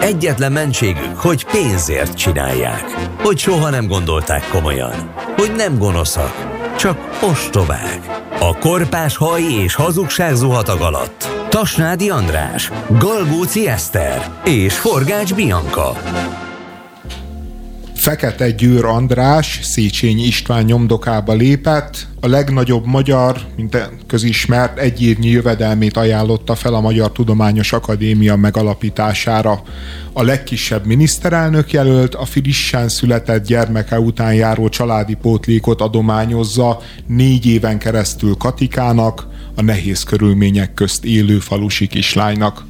Egyetlen mentségük, hogy pénzért csinálják. Hogy soha nem gondolták komolyan. Hogy nem gonoszak, csak ostobák. A korpás haj és hazugság zuhatag alatt. Tasnádi András, Galgóci Eszter és Forgács Bianca. Fekete Győr András Széchenyi István nyomdokába lépett, a legnagyobb magyar, mint közismert, egyévnyi jövedelmét ajánlotta fel a Magyar Tudományos Akadémia megalapítására. A legkisebb miniszterelnök jelölt a frissen született gyermeke után járó családi pótlékot adományozza négy éven keresztül Katikának, a nehéz körülmények közt élő falusi kislánynak.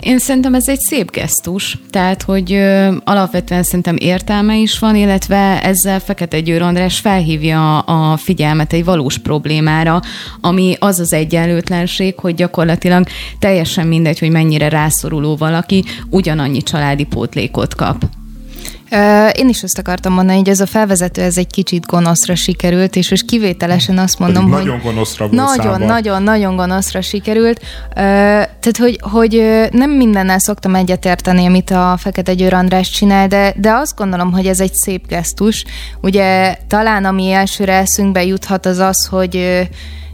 Én szerintem ez egy szép gesztus, tehát, hogy ö, alapvetően szerintem értelme is van, illetve ezzel Fekete Győr András felhívja a figyelmet egy valós problémára, ami az az egyenlőtlenség, hogy gyakorlatilag teljesen mindegy, hogy mennyire rászoruló valaki, ugyanannyi családi pótlékot kap. Én is azt akartam mondani, hogy ez a felvezető ez egy kicsit gonoszra sikerült, és most kivételesen azt mondom, Pedig hogy... nagyon gonoszra Nagyon, számba. nagyon, nagyon gonoszra sikerült. Tehát, hogy, hogy nem mindennel szoktam egyetérteni, amit a Fekete Győr András csinál, de, de azt gondolom, hogy ez egy szép gesztus. Ugye talán ami elsőre eszünkbe juthat az az, hogy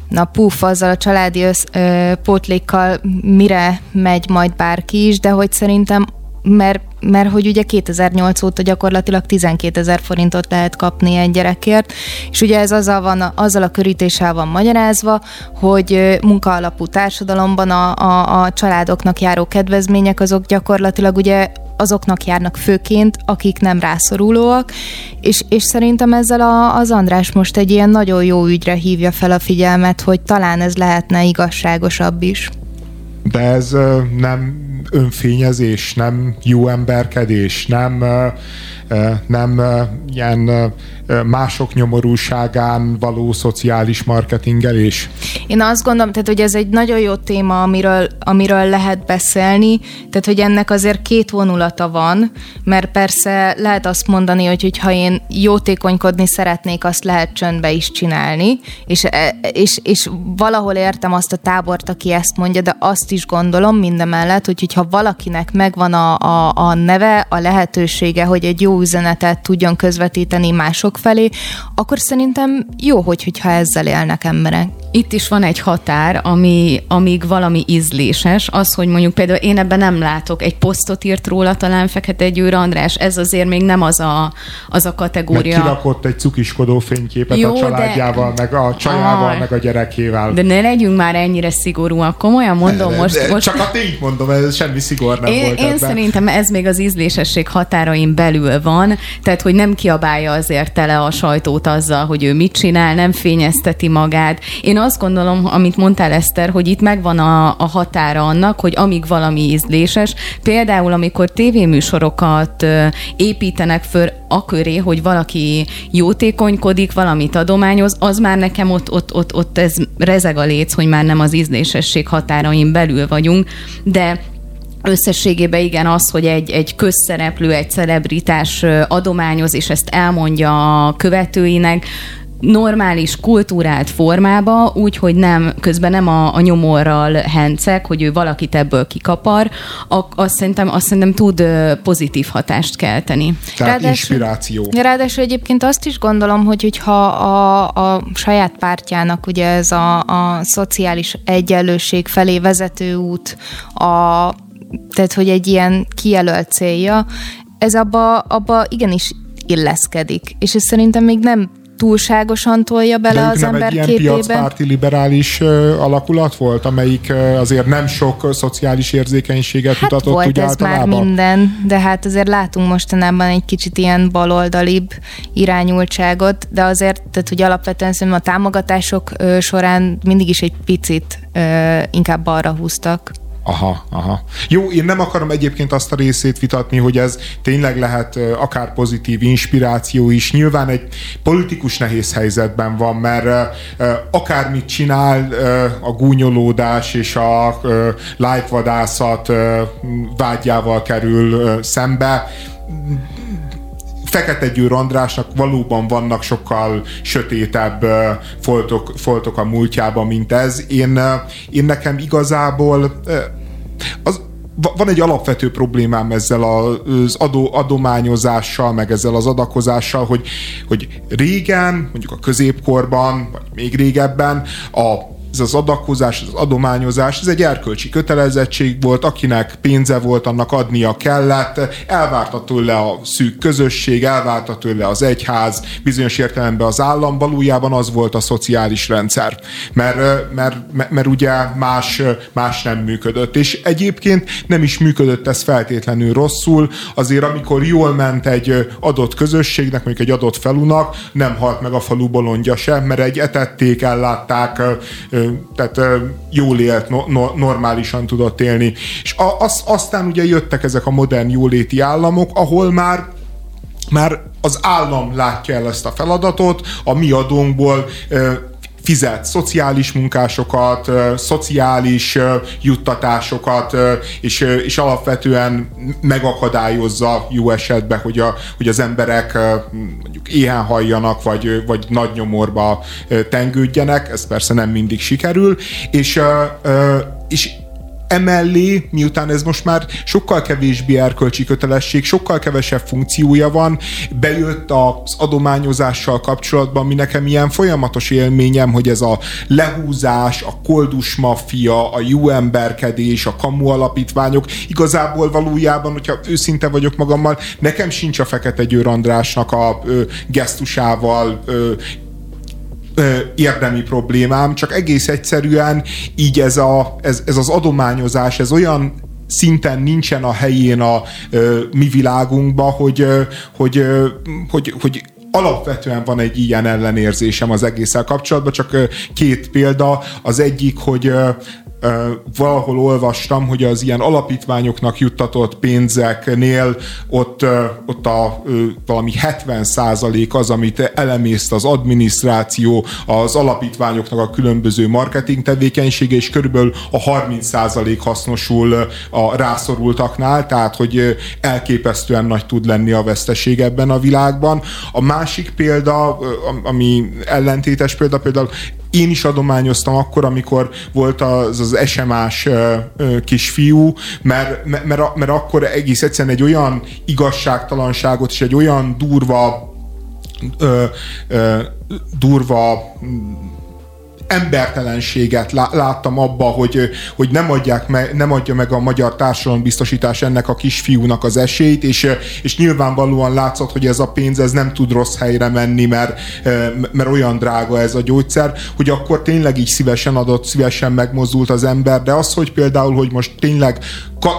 na puf, azzal a családi össz, ö, pótlékkal mire megy majd bárki is, de hogy szerintem mert, mert hogy ugye 2008 óta gyakorlatilag 12 ezer forintot lehet kapni egy gyerekért, és ugye ez azzal, van, azzal a körítéssel van magyarázva, hogy munkaalapú társadalomban a, a, a családoknak járó kedvezmények azok gyakorlatilag ugye azoknak járnak főként, akik nem rászorulóak, és, és szerintem ezzel a, az András most egy ilyen nagyon jó ügyre hívja fel a figyelmet, hogy talán ez lehetne igazságosabb is. De ez nem önfényezés, nem jó emberkedés, nem, nem ilyen mások nyomorúságán való szociális marketingelés. Én azt gondolom, tehát, hogy ez egy nagyon jó téma, amiről, amiről lehet beszélni, tehát, hogy ennek azért két vonulata van, mert persze lehet azt mondani, hogy ha én jótékonykodni szeretnék, azt lehet csöndbe is csinálni, és, e, és, és valahol értem azt a tábort, aki ezt mondja, de azt is gondolom mindemellett, hogy ha valakinek megvan a, a, a neve, a lehetősége, hogy egy jó üzenetet tudjon közvetíteni mások felé, akkor szerintem jó, hogy, hogyha ezzel élnek emberek. Itt is van egy határ, ami, amíg valami ízléses, az, hogy mondjuk például én ebben nem látok, egy posztot írt róla talán Fekete Győr András, ez azért még nem az a, az a kategória. Meg kirakott egy cukiskodó fényképet Jó, a családjával, de... meg a csajával, ah, meg a gyerekével. De ne legyünk már ennyire szigorúak, komolyan mondom de, most, de, most... Csak a tényt mondom, ez semmi szigor nem én, volt Én ebben. szerintem ez még az ízlésesség határain belül van, tehát hogy nem kiabálja azért tele a sajtót azzal, hogy ő mit csinál, nem fényezteti magát. Én azt gondolom, amit mondtál Eszter, hogy itt megvan a, a határa annak, hogy amíg valami ízléses, például amikor tévéműsorokat építenek föl a köré, hogy valaki jótékonykodik, valamit adományoz, az már nekem ott, ott, ott, ott ez rezeg a léc, hogy már nem az ízlésesség határain belül vagyunk, de Összességében igen az, hogy egy, egy közszereplő, egy celebritás adományoz, és ezt elmondja a követőinek, normális, kultúrált formába, úgy, hogy nem, közben nem a, a nyomorral hencek, hogy ő valakit ebből kikapar, a, azt, szerintem, azt szerintem tud pozitív hatást kelteni. Tehát ráadásul, inspiráció. Ráadásul egyébként azt is gondolom, hogy hogyha a, a saját pártjának ugye ez a, a szociális egyenlőség felé vezető út, a, tehát hogy egy ilyen kijelölt célja, ez abba, abba igenis illeszkedik. És ez szerintem még nem túlságosan tolja bele De az nem ember egy ilyen képében. piacpárti liberális uh, alakulat volt, amelyik uh, azért nem sok szociális érzékenységet hát mutatott volt úgy ez általában. már minden, de hát azért látunk mostanában egy kicsit ilyen baloldalibb irányultságot, de azért, tehát hogy alapvetően szerintem a támogatások uh, során mindig is egy picit uh, inkább balra húztak. Aha, aha. Jó, én nem akarom egyébként azt a részét vitatni, hogy ez tényleg lehet akár pozitív inspiráció is. Nyilván egy politikus nehéz helyzetben van, mert akármit csinál, a gúnyolódás és a lájkvadászat vágyával kerül szembe Fekete Győr Andrásnak valóban vannak sokkal sötétebb foltok, foltok a múltjában, mint ez. Én, én nekem igazából az, van egy alapvető problémám ezzel az adó, adományozással, meg ezzel az adakozással, hogy, hogy régen, mondjuk a középkorban, vagy még régebben a ez az adakozás, az adományozás, ez egy erkölcsi kötelezettség volt, akinek pénze volt, annak adnia kellett, elvárta tőle a szűk közösség, elvárta tőle az egyház, bizonyos értelemben az állam, valójában az volt a szociális rendszer, mert, mert, mert, mert ugye más, más nem működött, és egyébként nem is működött ez feltétlenül rosszul, azért amikor jól ment egy adott közösségnek, mondjuk egy adott falunak, nem halt meg a falu bolondja sem, mert egy etették, ellátták, tehát jól élt, no, no, normálisan tudott élni. És a, az, aztán ugye jöttek ezek a modern jóléti államok, ahol már már az állam látja el ezt a feladatot, a mi adónkból fizet szociális munkásokat, szociális juttatásokat, és, és alapvetően megakadályozza jó esetben, hogy, a, hogy az emberek mondjuk éhen halljanak, vagy, vagy nagy nyomorba tengődjenek, ez persze nem mindig sikerül, és, és Emellé, miután ez most már sokkal kevésbé erkölcsi kötelesség, sokkal kevesebb funkciója van, bejött az adományozással kapcsolatban, ami nekem ilyen folyamatos élményem, hogy ez a lehúzás, a koldus maffia, a jó emberkedés, a kamu alapítványok, igazából valójában, hogyha őszinte vagyok magammal, nekem sincs a Fekete Győr Andrásnak a ö, gesztusával ö, érdemi problémám, csak egész egyszerűen így ez, a, ez, ez az adományozás, ez olyan szinten nincsen a helyén a ö, mi világunkban, hogy, ö, hogy, ö, hogy, hogy alapvetően van egy ilyen ellenérzésem az egésszel kapcsolatban, csak két példa. Az egyik, hogy valahol olvastam, hogy az ilyen alapítványoknak juttatott pénzeknél ott, ott a valami 70% az, amit elemészt az adminisztráció, az alapítványoknak a különböző marketing tevékenysége, és körülbelül a 30% hasznosul a rászorultaknál, tehát hogy elképesztően nagy tud lenni a veszteség ebben a világban. A másik példa, ami ellentétes példa, például én is adományoztam akkor, amikor volt az az esemás kisfiú, mert, mert, mert akkor egész egyszerűen egy olyan igazságtalanságot és egy olyan durva ö, ö, durva embertelenséget láttam abba, hogy, hogy nem, adják me, nem adja meg a magyar társadalombiztosítás ennek a kisfiúnak az esélyt, és, és nyilvánvalóan látszott, hogy ez a pénz ez nem tud rossz helyre menni, mert, mert olyan drága ez a gyógyszer, hogy akkor tényleg így szívesen adott, szívesen megmozdult az ember, de az, hogy például, hogy most tényleg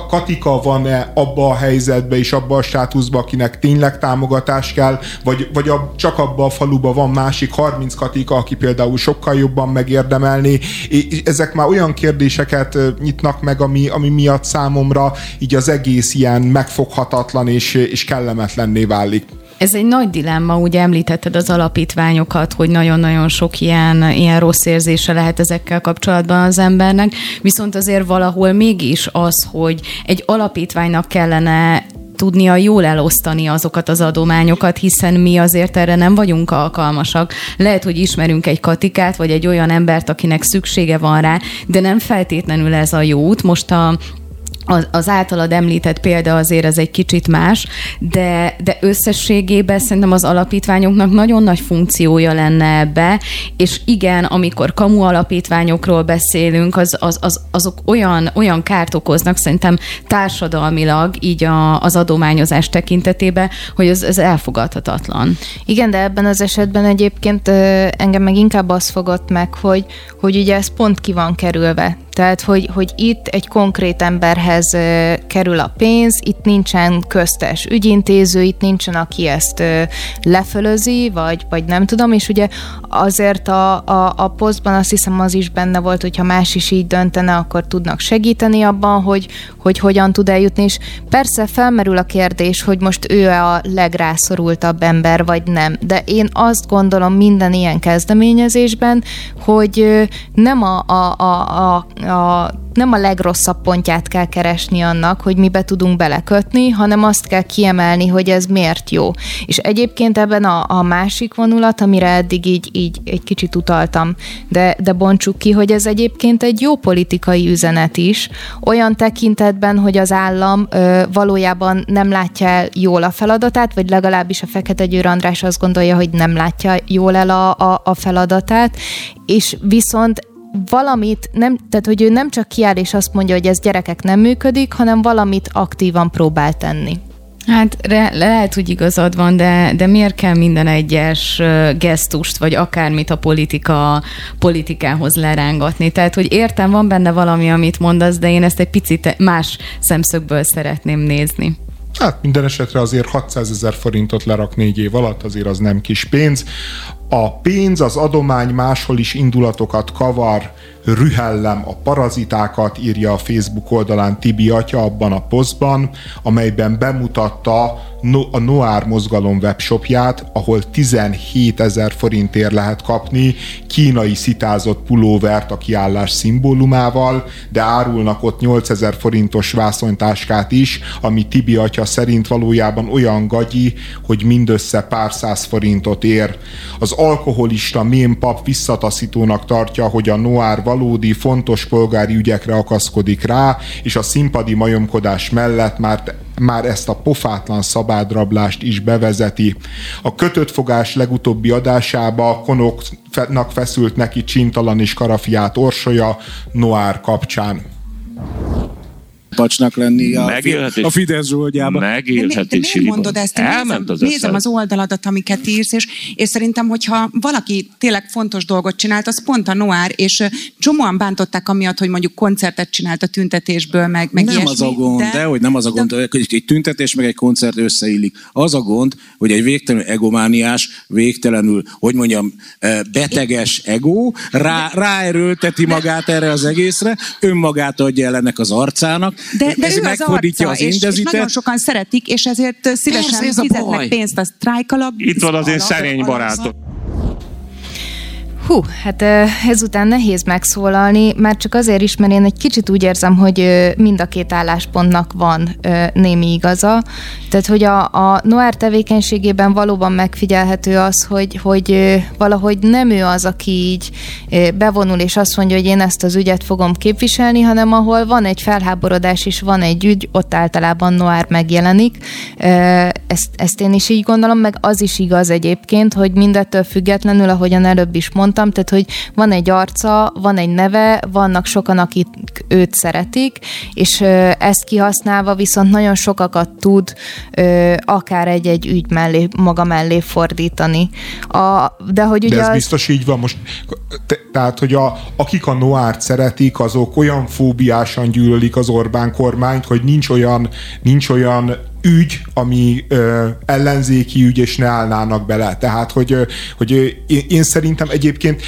Katika van-e abba a helyzetbe és abba a státuszba, akinek tényleg támogatás kell, vagy, vagy a, csak abba a faluba van másik 30 Katika, aki például sokkal jobban megérdemelni. És ezek már olyan kérdéseket nyitnak meg, ami, ami miatt számomra így az egész ilyen megfoghatatlan és, és kellemetlenné válik. Ez egy nagy dilemma, ugye említetted az alapítványokat, hogy nagyon-nagyon sok ilyen, ilyen rossz érzése lehet ezekkel kapcsolatban az embernek, viszont azért valahol mégis az, hogy egy alapítványnak kellene tudnia jól elosztani azokat az adományokat, hiszen mi azért erre nem vagyunk alkalmasak. Lehet, hogy ismerünk egy katikát, vagy egy olyan embert, akinek szüksége van rá, de nem feltétlenül ez a jó út. Most a az, az általad említett példa azért az egy kicsit más, de, de összességében szerintem az alapítványoknak nagyon nagy funkciója lenne ebbe, és igen, amikor kamu alapítványokról beszélünk, az, az, az, azok olyan, olyan kárt okoznak szerintem társadalmilag, így a, az adományozás tekintetében, hogy ez, ez elfogadhatatlan. Igen, de ebben az esetben egyébként engem meg inkább az fogott meg, hogy, hogy ugye ez pont ki van kerülve. Tehát, hogy, hogy itt egy konkrét emberhez kerül a pénz, itt nincsen köztes ügyintéző, itt nincsen, aki ezt lefölözi, vagy, vagy nem tudom, és ugye azért a, a, a posztban azt hiszem az is benne volt, hogyha más is így döntene, akkor tudnak segíteni abban, hogy, hogy hogyan tud eljutni, és persze felmerül a kérdés, hogy most ő a legrászorultabb ember, vagy nem, de én azt gondolom minden ilyen kezdeményezésben, hogy nem a, a, a, a, a nem a legrosszabb pontját kell keresni, keresni annak, hogy mibe tudunk belekötni, hanem azt kell kiemelni, hogy ez miért jó. És egyébként ebben a, a másik vonulat, amire eddig így, így egy kicsit utaltam, de, de bontsuk ki, hogy ez egyébként egy jó politikai üzenet is, olyan tekintetben, hogy az állam ö, valójában nem látja el jól a feladatát, vagy legalábbis a Fekete Győr András azt gondolja, hogy nem látja jól el a, a, a feladatát, és viszont valamit, nem, tehát hogy ő nem csak kiáll és azt mondja, hogy ez gyerekek nem működik, hanem valamit aktívan próbál tenni. Hát re, lehet, hogy igazad van, de, de miért kell minden egyes gesztust, vagy akármit a politika, politikához lerángatni? Tehát, hogy értem, van benne valami, amit mondasz, de én ezt egy picit más szemszögből szeretném nézni. Hát minden esetre azért 600 ezer forintot lerak négy év alatt, azért az nem kis pénz. A pénz, az adomány máshol is indulatokat kavar, rühellem a parazitákat, írja a Facebook oldalán Tibi atya abban a posztban, amelyben bemutatta a Noár mozgalom webshopját, ahol 17 ezer forintért lehet kapni kínai szitázott pulóvert a kiállás szimbólumával, de árulnak ott 8 ezer forintos vászonytáskát is, ami Tibi atya szerint valójában olyan gagyi, hogy mindössze pár száz forintot ér. Az alkoholista mémpap visszataszítónak tartja, hogy a Noár valódi, fontos polgári ügyekre akaszkodik rá, és a színpadi majomkodás mellett már már ezt a pofátlan szabádrablást is bevezeti. A kötött fogás legutóbbi adásába konoknak feszült neki csintalan és karafiát orsolya Noár kapcsán pacsnak lenni a, Megélhetés, a Fidesz zsoldjában. Megélhetés. De miért mondod ezt? Elment nézem, az nézem az oldaladat, amiket írsz, és, és szerintem, hogyha valaki tényleg fontos dolgot csinált, az pont a Noár, és csomóan bántották amiatt, hogy mondjuk koncertet csinált a tüntetésből, meg, meg Nem ilyesmi, az a gond, de, de hogy nem az a gond, de... hogy egy tüntetés meg egy koncert összeillik. Az a gond, hogy egy végtelenül egomániás, végtelenül, hogy mondjam, beteges ego rá, ráerőlteti magát erre az egészre, önmagát adja el ennek az arcának, de, de ez ő az arca, az és, és nagyon sokan szeretik, és ezért szívesen Persze, fizetnek pénzt a sztrájk alap. Itt van az én szerény barátom. Hú, hát ezután nehéz megszólalni, már csak azért is, mert én egy kicsit úgy érzem, hogy mind a két álláspontnak van némi igaza. Tehát, hogy a, a Noir tevékenységében valóban megfigyelhető az, hogy, hogy valahogy nem ő az, aki így bevonul és azt mondja, hogy én ezt az ügyet fogom képviselni, hanem ahol van egy felháborodás és van egy ügy, ott általában Noir megjelenik. Ezt, ezt én is így gondolom, meg az is igaz egyébként, hogy mindettől függetlenül, ahogyan előbb is mondtam, mondtam, tehát hogy van egy arca, van egy neve, vannak sokan, akik őt szeretik, és ezt kihasználva viszont nagyon sokakat tud akár egy-egy ügy mellé, maga mellé fordítani. A, de hogy ugye de ez az... biztos így van most. Te, tehát, hogy a, akik a Noárt szeretik, azok olyan fóbiásan gyűlölik az Orbán kormányt, hogy nincs olyan, nincs olyan ügy, ami ö, ellenzéki ügy, és ne állnának bele. Tehát, hogy, hogy én, én szerintem egyébként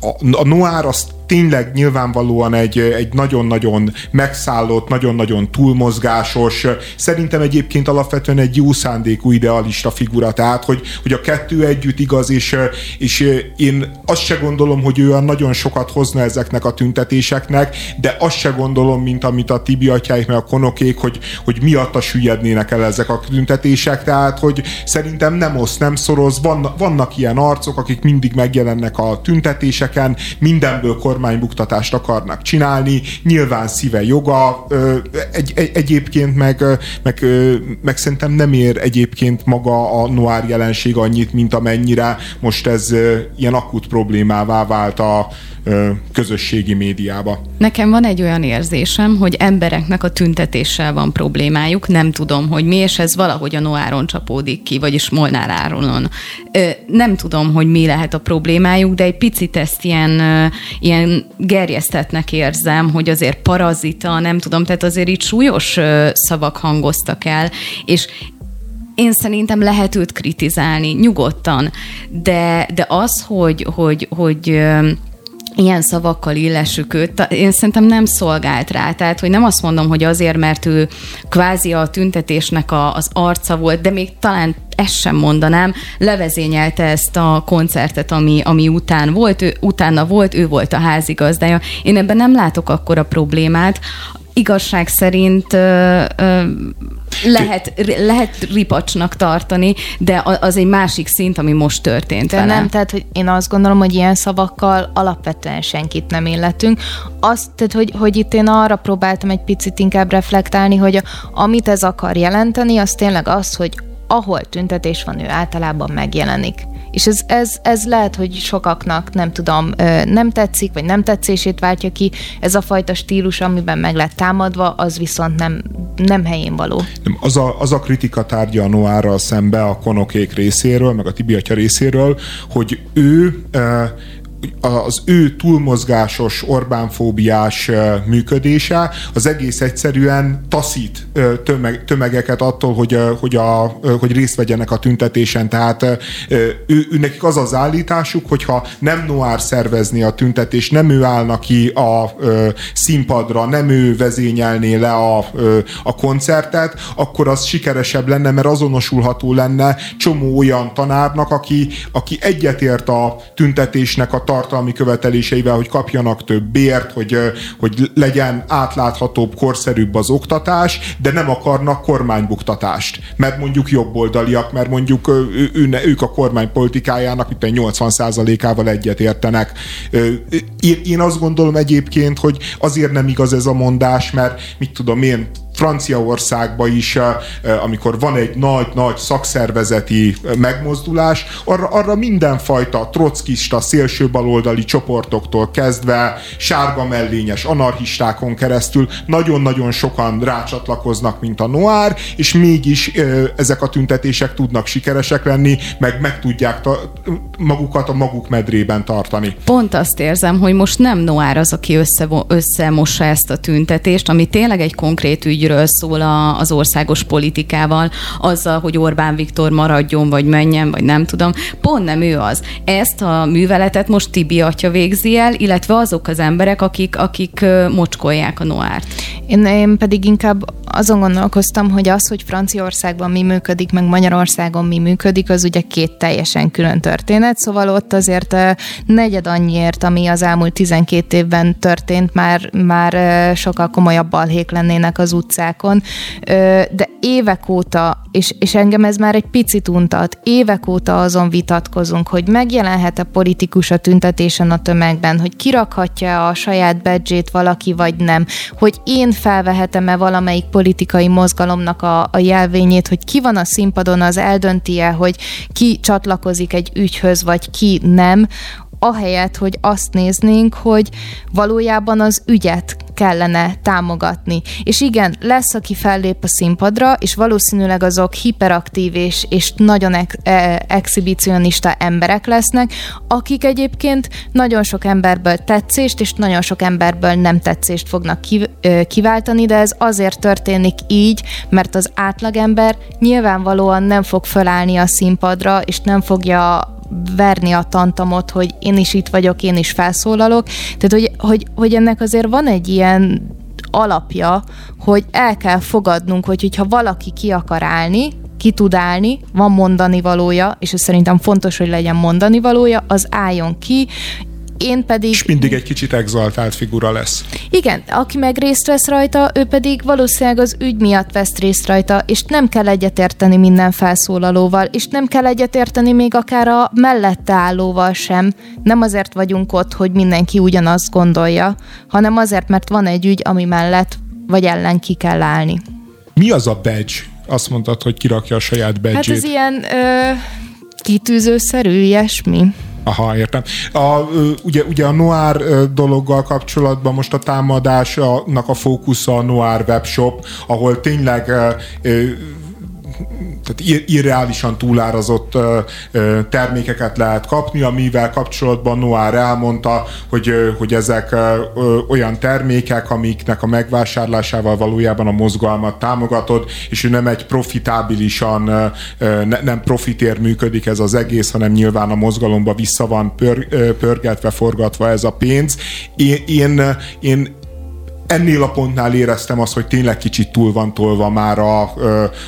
a, a Noár azt tényleg nyilvánvalóan egy, egy nagyon-nagyon megszállott, nagyon-nagyon túlmozgásos, szerintem egyébként alapvetően egy jó szándékú idealista figura, tehát hogy, hogy a kettő együtt igaz, és, és én azt se gondolom, hogy ő nagyon sokat hozna ezeknek a tüntetéseknek, de azt se gondolom, mint amit a Tibi atyáik, meg a konokék, hogy, hogy miatta süllyednének el ezek a tüntetések, tehát hogy szerintem nem osz, nem szoroz, vannak, vannak ilyen arcok, akik mindig megjelennek a tüntetéseken, mindenből kor kormánybuktatást akarnak csinálni, nyilván szíve joga, egy, egy, egyébként meg, meg, meg szerintem nem ér egyébként maga a noir jelenség annyit, mint amennyire most ez ilyen akut problémává vált a, közösségi médiába. Nekem van egy olyan érzésem, hogy embereknek a tüntetéssel van problémájuk, nem tudom, hogy mi, és ez valahogy a Noáron csapódik ki, vagyis Molnár Áronon. Nem tudom, hogy mi lehet a problémájuk, de egy picit ezt ilyen, ilyen gerjesztetnek érzem, hogy azért parazita, nem tudom, tehát azért itt súlyos szavak hangoztak el, és én szerintem lehet őt kritizálni nyugodtan, de, de az, hogy, hogy, hogy ilyen szavakkal illessük őt, én szerintem nem szolgált rá. Tehát, hogy nem azt mondom, hogy azért, mert ő kvázi a tüntetésnek a, az arca volt, de még talán ezt sem mondanám, levezényelte ezt a koncertet, ami, ami után volt, ő, utána volt, ő volt a házigazdája. Én ebben nem látok akkora problémát igazság szerint ö, ö, lehet, lehet ripacsnak tartani, de az egy másik szint, ami most történt de nem, tehát hogy én azt gondolom, hogy ilyen szavakkal alapvetően senkit nem illetünk. Azt, tehát, hogy, hogy itt én arra próbáltam egy picit inkább reflektálni, hogy a, amit ez akar jelenteni, az tényleg az, hogy ahol tüntetés van, ő általában megjelenik. És ez, ez, ez lehet, hogy sokaknak nem tudom, nem tetszik, vagy nem tetszését váltja ki. Ez a fajta stílus, amiben meg lett támadva, az viszont nem, nem helyén való. Az a, az a kritika tárgya a Noárral szembe a konokék részéről, meg a Tibiatya részéről, hogy ő az ő túlmozgásos, Orbánfóbiás működése az egész egyszerűen taszít tömeg, tömegeket attól, hogy, hogy, a, hogy részt vegyenek a tüntetésen. Tehát ő, ő nekik az az állításuk, hogyha nem Noár szervezni a tüntetést, nem ő állna ki a színpadra, nem ő vezényelné le a, a koncertet, akkor az sikeresebb lenne, mert azonosulható lenne csomó olyan tanárnak, aki, aki egyetért a tüntetésnek a tartalmi követeléseivel, hogy kapjanak több bért, hogy, hogy legyen átláthatóbb, korszerűbb az oktatás, de nem akarnak kormánybuktatást, mert mondjuk jobboldaliak, mert mondjuk ők a kormány politikájának mint 80%-ával egyetértenek. Én, én azt gondolom egyébként, hogy azért nem igaz ez a mondás, mert mit tudom én, Franciaországban is, eh, eh, amikor van egy nagy-nagy szakszervezeti eh, megmozdulás, arra, arra mindenfajta trockista, szélsőbaloldali csoportoktól kezdve, sárga mellényes anarchistákon keresztül nagyon-nagyon sokan rácsatlakoznak, mint a Noir, és mégis ezek a tüntetések tudnak sikeresek lenni, meg meg tudják magukat a maguk medrében tartani. Pont azt érzem, hogy most nem Noir az, aki össze, összemossa ezt a tüntetést, ami tényleg egy konkrét ügy ügyről szól az országos politikával, azzal, hogy Orbán Viktor maradjon, vagy menjen, vagy nem tudom. Pont nem ő az. Ezt a műveletet most Tibi atya végzi el, illetve azok az emberek, akik, akik mocskolják a Noárt. Én, én pedig inkább azon gondolkoztam, hogy az, hogy Franciaországban mi működik, meg Magyarországon mi működik, az ugye két teljesen külön történet, szóval ott azért negyed annyiért, ami az elmúlt 12 évben történt, már, már sokkal komolyabb balhék lennének az utcán utcákon, de évek óta, és, és engem ez már egy picit untat, évek óta azon vitatkozunk, hogy megjelenhet-e politikus a tüntetésen a tömegben, hogy kirakhatja a saját badge valaki, vagy nem, hogy én felvehetem-e valamelyik politikai mozgalomnak a, a jelvényét, hogy ki van a színpadon, az eldönti-e, hogy ki csatlakozik egy ügyhöz, vagy ki nem, ahelyett, hogy azt néznénk, hogy valójában az ügyet kellene támogatni. És igen, lesz, aki fellép a színpadra, és valószínűleg azok hiperaktív és, és nagyon ex- e- exhibicionista emberek lesznek, akik egyébként nagyon sok emberből tetszést, és nagyon sok emberből nem tetszést fognak kiváltani, de ez azért történik így, mert az átlagember nyilvánvalóan nem fog felállni a színpadra, és nem fogja verni a tantamot, hogy én is itt vagyok, én is felszólalok. Tehát, hogy, hogy, hogy ennek azért van egy ilyen alapja, hogy el kell fogadnunk, hogy hogyha valaki ki akar állni, ki tud állni, van mondani valója, és ez szerintem fontos, hogy legyen mondani valója, az álljon ki, én pedig... És mindig egy kicsit exaltált figura lesz. Igen, aki meg részt vesz rajta, ő pedig valószínűleg az ügy miatt vesz részt rajta, és nem kell egyetérteni minden felszólalóval, és nem kell egyetérteni még akár a mellette állóval sem. Nem azért vagyunk ott, hogy mindenki ugyanazt gondolja, hanem azért, mert van egy ügy, ami mellett vagy ellen ki kell állni. Mi az a badge? Azt mondtad, hogy kirakja a saját badge Hát ez ilyen ö, kitűzőszerű, ilyesmi. Aha, értem. A, ugye, ugye a Noir dologgal kapcsolatban most a támadásnak a fókusza a Noir webshop, ahol tényleg tehát irreálisan túlárazott termékeket lehet kapni, amivel kapcsolatban Noir elmondta, hogy, hogy ezek olyan termékek, amiknek a megvásárlásával valójában a mozgalmat támogatod, és ő nem egy profitábilisan, nem profitér működik ez az egész, hanem nyilván a mozgalomba vissza van pör, pörgetve, forgatva ez a pénz. Én, én, én ennél a pontnál éreztem azt, hogy tényleg kicsit túl van tolva már a,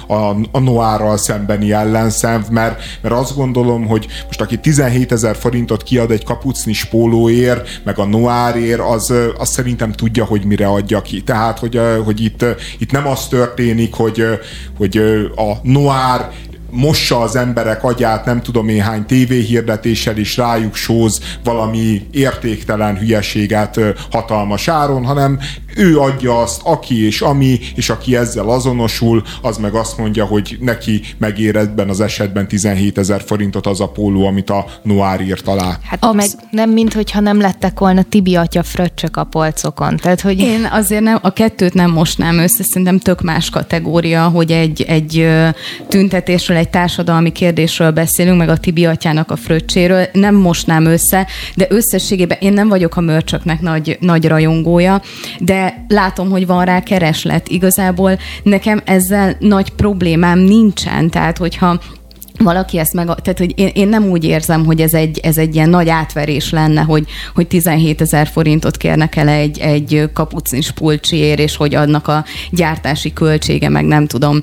a, a Noárral szembeni ellenszenv, mert, mert azt gondolom, hogy most aki 17 ezer forintot kiad egy kapucni spólóért, meg a Noárért, az, az szerintem tudja, hogy mire adja ki. Tehát, hogy, hogy itt, itt nem az történik, hogy, hogy a Noár mossa az emberek agyát nem tudom én hány tévéhirdetéssel is rájuk sóz valami értéktelen hülyeséget hatalmas áron, hanem ő adja azt, aki és ami, és aki ezzel azonosul, az meg azt mondja, hogy neki megér ebben az esetben 17 ezer forintot az a póló, amit a Noir írt alá. Hát Absz- meg nem, mint hogyha nem lettek volna Tibi atya fröccsök a polcokon. Tehát, hogy... Én azért nem, a kettőt nem mosnám össze, szerintem tök más kategória, hogy egy, egy tüntetésről, egy társadalmi kérdésről beszélünk, meg a Tibi atyának a fröccséről, nem mosnám össze, de összességében én nem vagyok a mörcsöknek nagy, nagy rajongója, de látom, hogy van rá kereslet. Igazából nekem ezzel nagy problémám nincsen, tehát hogyha valaki ezt meg, tehát hogy én, én nem úgy érzem, hogy ez egy, ez egy ilyen nagy átverés lenne, hogy, hogy 17 ezer forintot kérnek el egy, egy kapucnis pulcsiért, és hogy adnak a gyártási költsége, meg nem tudom,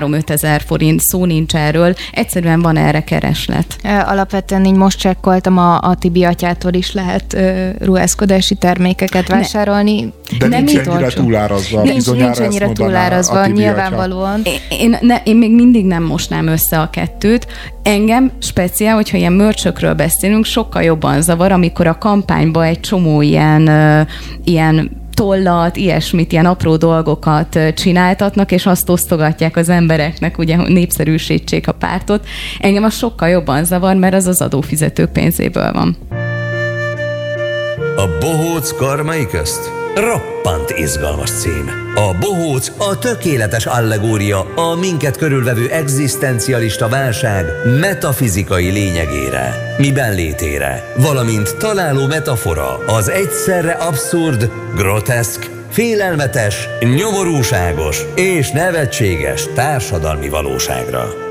3-5 ezer forint, szó nincs erről, egyszerűen van erre kereslet. Alapvetően így most csekkoltam, a, a Tibi atyától is lehet uh, ruházkodási termékeket vásárolni. De nem nincs ennyire olcsó. túlárazva. Nincs, nincs ennyire túlárazva, nyilvánvalóan. Én, ne, én még mindig nem mosnám össze a kettőt. Engem speciál, hogyha ilyen mörcsökről beszélünk, sokkal jobban zavar, amikor a kampányba egy csomó ilyen, ilyen tollat, ilyesmit, ilyen apró dolgokat csináltatnak, és azt osztogatják az embereknek, ugye népszerűsítsék a pártot. Engem az sokkal jobban zavar, mert az az adófizetők pénzéből van. A bohóc karmai közt roppant izgalmas cím. A bohóc a tökéletes allegória a minket körülvevő egzisztencialista válság metafizikai lényegére, miben létére, valamint találó metafora az egyszerre abszurd, groteszk, félelmetes, nyomorúságos és nevetséges társadalmi valóságra.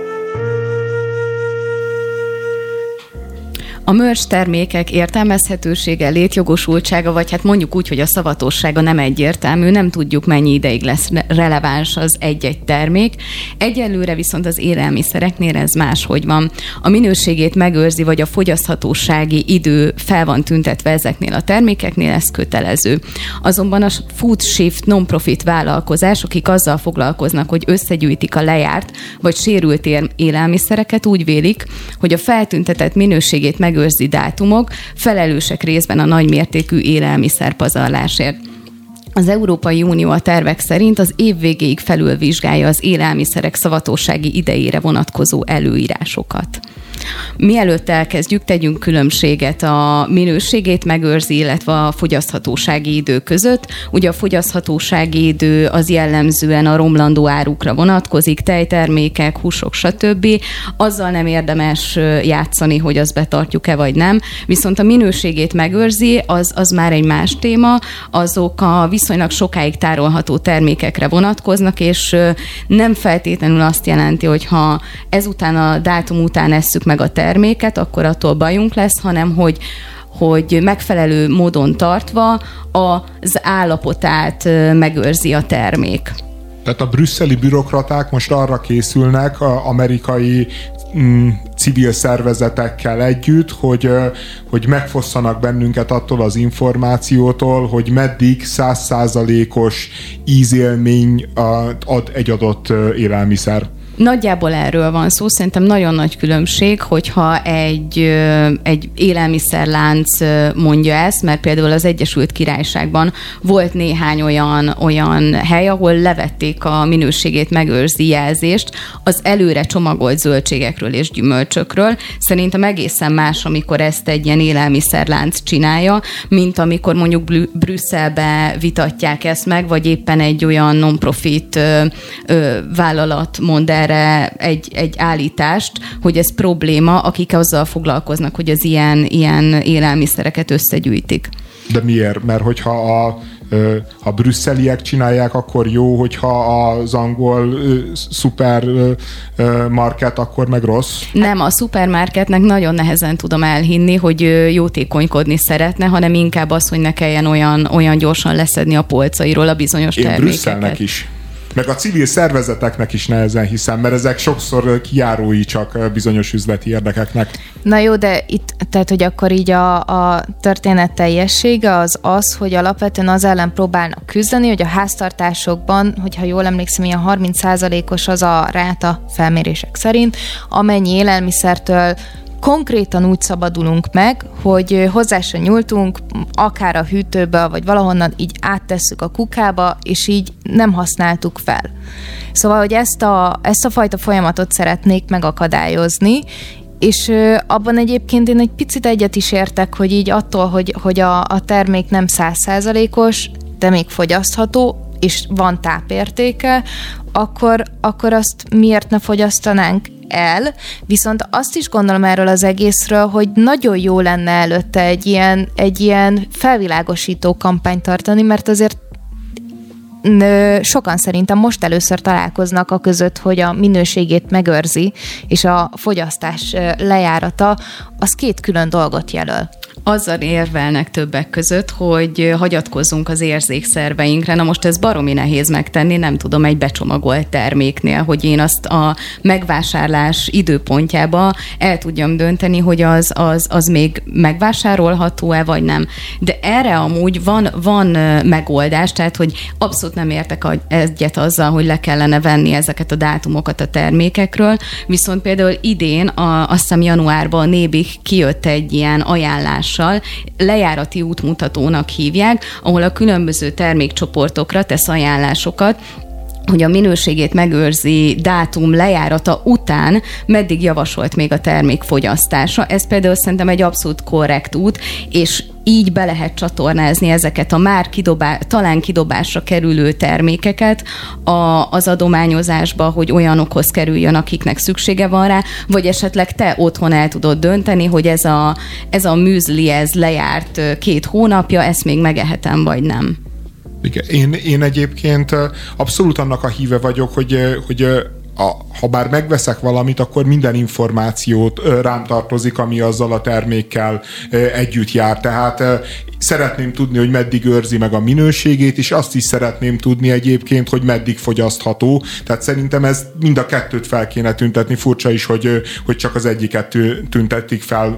A merch termékek értelmezhetősége, létjogosultsága, vagy hát mondjuk úgy, hogy a szavatossága nem egyértelmű, nem tudjuk mennyi ideig lesz releváns az egy-egy termék. Egyelőre viszont az élelmiszereknél ez máshogy van. A minőségét megőrzi, vagy a fogyaszthatósági idő fel van tüntetve ezeknél a termékeknél, ez kötelező. Azonban a Food Shift non-profit vállalkozás, akik azzal foglalkoznak, hogy összegyűjtik a lejárt vagy sérült élelmiszereket, úgy vélik, hogy a feltüntetett minőségét meg megőrzi dátumok, felelősek részben a nagymértékű élelmiszerpazarlásért. Az Európai Unió a tervek szerint az év végéig felülvizsgálja az élelmiszerek szavatósági idejére vonatkozó előírásokat. Mielőtt elkezdjük, tegyünk különbséget a minőségét megőrzi, illetve a fogyaszthatósági idő között. Ugye a fogyaszthatósági idő az jellemzően a romlandó árukra vonatkozik, tejtermékek, húsok, stb. Azzal nem érdemes játszani, hogy azt betartjuk-e vagy nem. Viszont a minőségét megőrzi, az, az már egy más téma. Azok a viszonylag sokáig tárolható termékekre vonatkoznak, és nem feltétlenül azt jelenti, hogy ha ezután a dátum után esszük meg a terméket, akkor attól bajunk lesz, hanem hogy hogy megfelelő módon tartva az állapotát megőrzi a termék. Tehát a brüsszeli bürokraták most arra készülnek, a amerikai mm, civil szervezetekkel együtt, hogy, hogy megfosszanak bennünket attól az információtól, hogy meddig százszázalékos ízélmény ad egy adott élelmiszer. Nagyjából erről van szó, szerintem nagyon nagy különbség, hogyha egy, egy élelmiszerlánc mondja ezt, mert például az Egyesült Királyságban volt néhány olyan, olyan hely, ahol levették a minőségét megőrzi jelzést az előre csomagolt zöldségekről és gyümölcsökről. Szerintem egészen más, amikor ezt egy ilyen élelmiszerlánc csinálja, mint amikor mondjuk Brüsszelbe vitatják ezt meg, vagy éppen egy olyan non-profit vállalat mond el erre egy, egy állítást, hogy ez probléma, akik azzal foglalkoznak, hogy az ilyen, ilyen élelmiszereket összegyűjtik. De miért? Mert hogyha a ha brüsszeliek csinálják, akkor jó, hogyha az angol szupermarket, akkor meg rossz? Nem, a szupermarketnek nagyon nehezen tudom elhinni, hogy jótékonykodni szeretne, hanem inkább az, hogy ne kelljen olyan, olyan gyorsan leszedni a polcairól a bizonyos Én termékeket. Brüsszelnek is meg a civil szervezeteknek is nehezen hiszem, mert ezek sokszor kiárói csak bizonyos üzleti érdekeknek. Na jó, de itt, tehát hogy akkor így a, a történet teljessége az az, hogy alapvetően az ellen próbálnak küzdeni, hogy a háztartásokban, hogyha jól emlékszem, ilyen 30%-os az a ráta felmérések szerint, amennyi élelmiszertől konkrétan úgy szabadulunk meg, hogy hozzá se nyúltunk, akár a hűtőbe, vagy valahonnan így áttesszük a kukába, és így nem használtuk fel. Szóval, hogy ezt a, ezt a fajta folyamatot szeretnék megakadályozni, és abban egyébként én egy picit egyet is értek, hogy így attól, hogy, hogy a, a termék nem százszázalékos, de még fogyasztható, és van tápértéke, akkor, akkor azt miért ne fogyasztanánk el, viszont azt is gondolom erről az egészről, hogy nagyon jó lenne előtte egy ilyen, egy ilyen felvilágosító kampányt tartani, mert azért sokan szerintem most először találkoznak a között, hogy a minőségét megőrzi, és a fogyasztás lejárata az két külön dolgot jelöl azzal érvelnek többek között, hogy hagyatkozzunk az érzékszerveinkre. Na most ez baromi nehéz megtenni, nem tudom, egy becsomagolt terméknél, hogy én azt a megvásárlás időpontjába el tudjam dönteni, hogy az, az, az még megvásárolható-e, vagy nem. De erre amúgy van, van megoldás, tehát hogy abszolút nem értek egyet azzal, hogy le kellene venni ezeket a dátumokat a termékekről, viszont például idén, a, azt hiszem januárban a Nébik kijött egy ilyen ajánlás ajánlással lejárati útmutatónak hívják, ahol a különböző termékcsoportokra tesz ajánlásokat, hogy a minőségét megőrzi dátum lejárata után meddig javasolt még a termék fogyasztása. Ez például szerintem egy abszolút korrekt út, és így be lehet csatornázni ezeket a már kidobá, talán kidobásra kerülő termékeket a, az adományozásba, hogy olyanokhoz kerüljön, akiknek szüksége van rá, vagy esetleg te otthon el tudod dönteni, hogy ez a, ez a műzli, ez lejárt két hónapja, ezt még megehetem, vagy nem. Igen. Én, én egyébként abszolút annak a híve vagyok, hogy, hogy a, ha bár megveszek valamit, akkor minden információt rám tartozik, ami azzal a termékkel együtt jár. Tehát szeretném tudni, hogy meddig őrzi meg a minőségét, és azt is szeretném tudni egyébként, hogy meddig fogyasztható. Tehát szerintem ez mind a kettőt fel kéne tüntetni. Furcsa is, hogy, hogy csak az egyiket tüntetik fel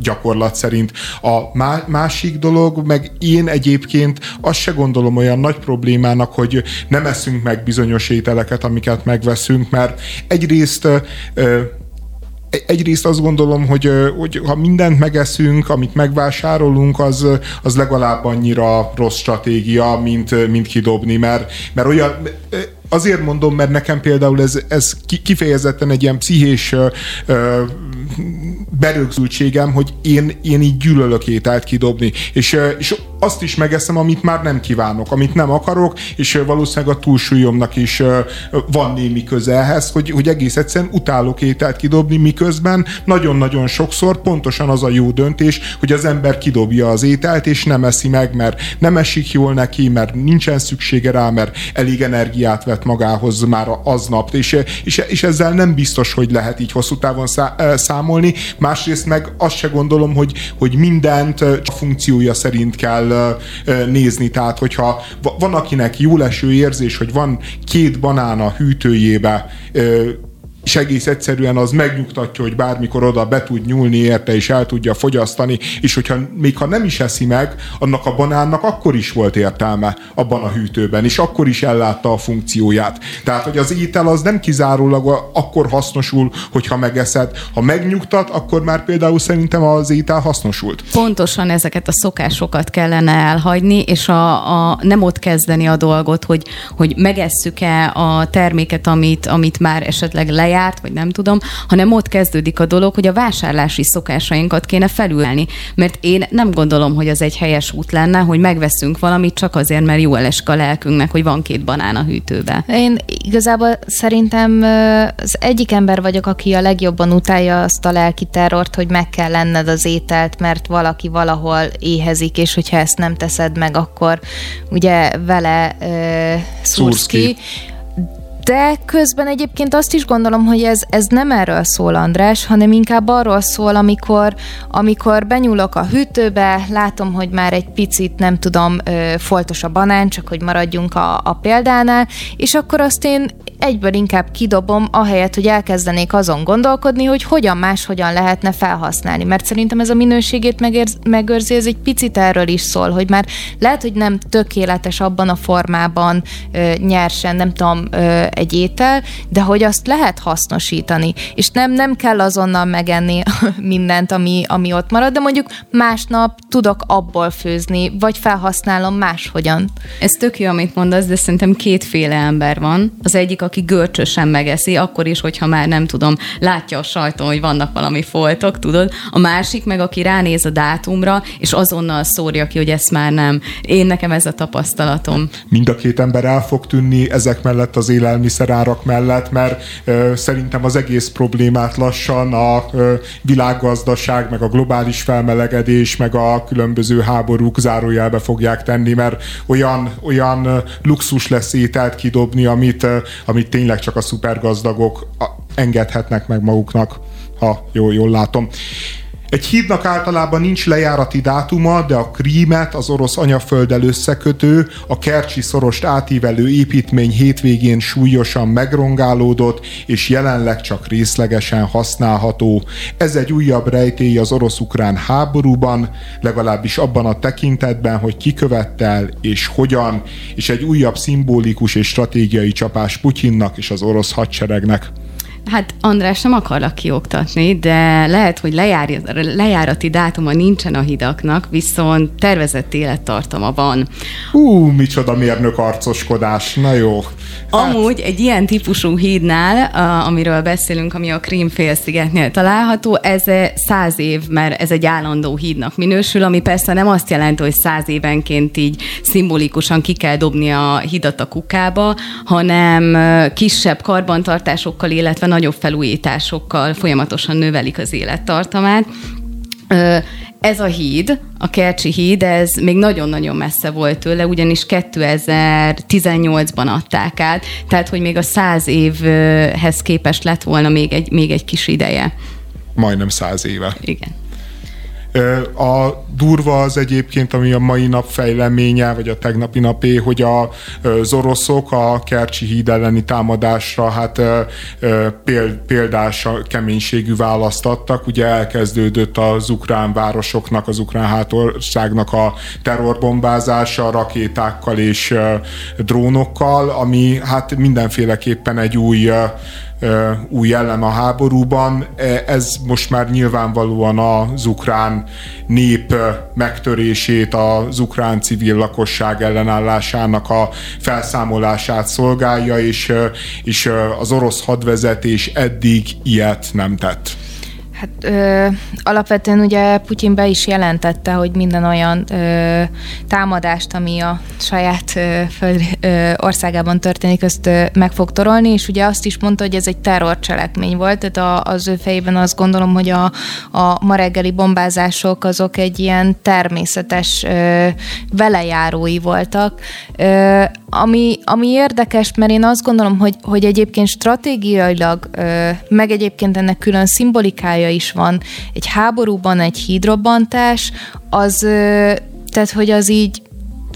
gyakorlat szerint. A másik dolog, meg én egyébként azt se gondolom olyan nagy problémának, hogy nem eszünk meg bizonyos ételeket, amiket megveszünk, mert egyrészt egyrészt azt gondolom, hogy, hogy ha mindent megeszünk, amit megvásárolunk, az, az legalább annyira rossz stratégia, mint, mint kidobni, mert, mert olyan azért mondom, mert nekem például ez, ez kifejezetten egy ilyen pszichés berögzültségem, hogy én, én így gyűlölök ételt kidobni, és, és azt is megeszem, amit már nem kívánok, amit nem akarok, és valószínűleg a túlsúlyomnak is van némi köze ehhez, hogy, hogy egész egyszerűen utálok ételt kidobni, miközben nagyon-nagyon sokszor pontosan az a jó döntés, hogy az ember kidobja az ételt, és nem eszi meg, mert nem esik jól neki, mert nincsen szüksége rá, mert elég energiát vett magához már aznap, és, és, és ezzel nem biztos, hogy lehet így hosszú távon számolni. Másrészt meg azt se gondolom, hogy, hogy mindent a funkciója szerint kell nézni. Tehát, hogyha van akinek jó leső érzés, hogy van két banán a hűtőjébe, és egész egyszerűen az megnyugtatja, hogy bármikor oda be tud nyúlni érte, és el tudja fogyasztani, és hogyha még ha nem is eszi meg, annak a banánnak akkor is volt értelme abban a hűtőben, és akkor is ellátta a funkcióját. Tehát, hogy az étel az nem kizárólag akkor hasznosul, hogyha megeszed. Ha megnyugtat, akkor már például szerintem az étel hasznosult. Pontosan ezeket a szokásokat kellene elhagyni, és a, a nem ott kezdeni a dolgot, hogy, hogy megesszük-e a terméket, amit, amit már esetleg le lejárt, vagy nem tudom, hanem ott kezdődik a dolog, hogy a vásárlási szokásainkat kéne felülni. Mert én nem gondolom, hogy az egy helyes út lenne, hogy megveszünk valamit csak azért, mert jó elesik a lelkünknek, hogy van két banán a hűtőbe. Én igazából szerintem az egyik ember vagyok, aki a legjobban utálja azt a lelki terrort, hogy meg kell lenned az ételt, mert valaki valahol éhezik, és hogyha ezt nem teszed meg, akkor ugye vele ö, szúrsz ki. De közben egyébként azt is gondolom, hogy ez, ez nem erről szól, András, hanem inkább arról szól, amikor, amikor benyúlok a hűtőbe, látom, hogy már egy picit, nem tudom, foltos a banán, csak hogy maradjunk a, a példánál, és akkor azt én egyből inkább kidobom, ahelyett, hogy elkezdenék azon gondolkodni, hogy hogyan más, hogyan lehetne felhasználni. Mert szerintem ez a minőségét megérz, megőrzi, ez egy picit erről is szól, hogy már lehet, hogy nem tökéletes abban a formában ö, nyersen, nem tudom, ö, egy étel, de hogy azt lehet hasznosítani. És nem, nem kell azonnal megenni mindent, ami, ami ott marad, de mondjuk másnap tudok abból főzni, vagy felhasználom máshogyan. Ez tök jó, amit mondasz, de szerintem kétféle ember van. Az egyik, aki görcsösen megeszi, akkor is, hogyha már nem tudom, látja a sajton, hogy vannak valami foltok, tudod. A másik meg, aki ránéz a dátumra, és azonnal szórja ki, hogy ezt már nem. Én nekem ez a tapasztalatom. Mind a két ember el fog tűnni ezek mellett az élelmiszerárak mellett, mert ö, szerintem az egész problémát lassan a ö, világgazdaság, meg a globális felmelegedés, meg a különböző háborúk zárójelbe fogják tenni, mert olyan, olyan luxus lesz ételt kidobni, amit, amit amit tényleg csak a szupergazdagok engedhetnek meg maguknak, ha jól, jól látom. Egy hídnak általában nincs lejárati dátuma, de a Krímet, az orosz anyafölddel összekötő, a Kercsi szorost átívelő építmény hétvégén súlyosan megrongálódott, és jelenleg csak részlegesen használható. Ez egy újabb rejtély az orosz-ukrán háborúban, legalábbis abban a tekintetben, hogy ki követte el és hogyan, és egy újabb szimbolikus és stratégiai csapás Putyinnak és az orosz hadseregnek. Hát András, nem akarlak kioktatni, de lehet, hogy lejár, lejárati dátuma nincsen a hidaknak, viszont tervezett élettartama van. Ú, micsoda mérnök arcoskodás, na jó. Hát... Amúgy egy ilyen típusú hídnál, amiről beszélünk, ami a Krím félszigetnél található, ez száz év, mert ez egy állandó hídnak minősül, ami persze nem azt jelenti, hogy száz évenként így szimbolikusan ki kell dobni a hidat a kukába, hanem kisebb karbantartásokkal, illetve nagyobb felújításokkal folyamatosan növelik az élettartamát. Ez a híd, a Kercsi híd, ez még nagyon-nagyon messze volt tőle, ugyanis 2018-ban adták át, tehát hogy még a száz évhez képest lett volna még egy, még egy kis ideje. Majdnem száz éve. Igen. A durva az egyébként, ami a mai nap fejleménye, vagy a tegnapi napé, hogy a, az oroszok a Kercsi híd elleni támadásra hát példás keménységű választ adtak. Ugye elkezdődött az ukrán városoknak, az ukrán hátországnak a terrorbombázása rakétákkal és drónokkal, ami hát mindenféleképpen egy új új ellen a háborúban. E, ez most már nyilvánvalóan az ukrán nép megtörését, az ukrán civil lakosság ellenállásának a felszámolását szolgálja, és, és az orosz hadvezetés eddig ilyet nem tett. Hát ö, alapvetően ugye Putyin be is jelentette, hogy minden olyan ö, támadást, ami a saját ö, föld, ö, országában történik, azt ö, meg fog torolni, és ugye azt is mondta, hogy ez egy terrorcselekmény volt, tehát a, az ő fejében azt gondolom, hogy a, a ma reggeli bombázások azok egy ilyen természetes ö, velejárói voltak. Ö, ami, ami érdekes, mert én azt gondolom, hogy, hogy egyébként stratégiailag, meg egyébként ennek külön szimbolikája is van. Egy háborúban egy hídrobbantás, az, tehát hogy az így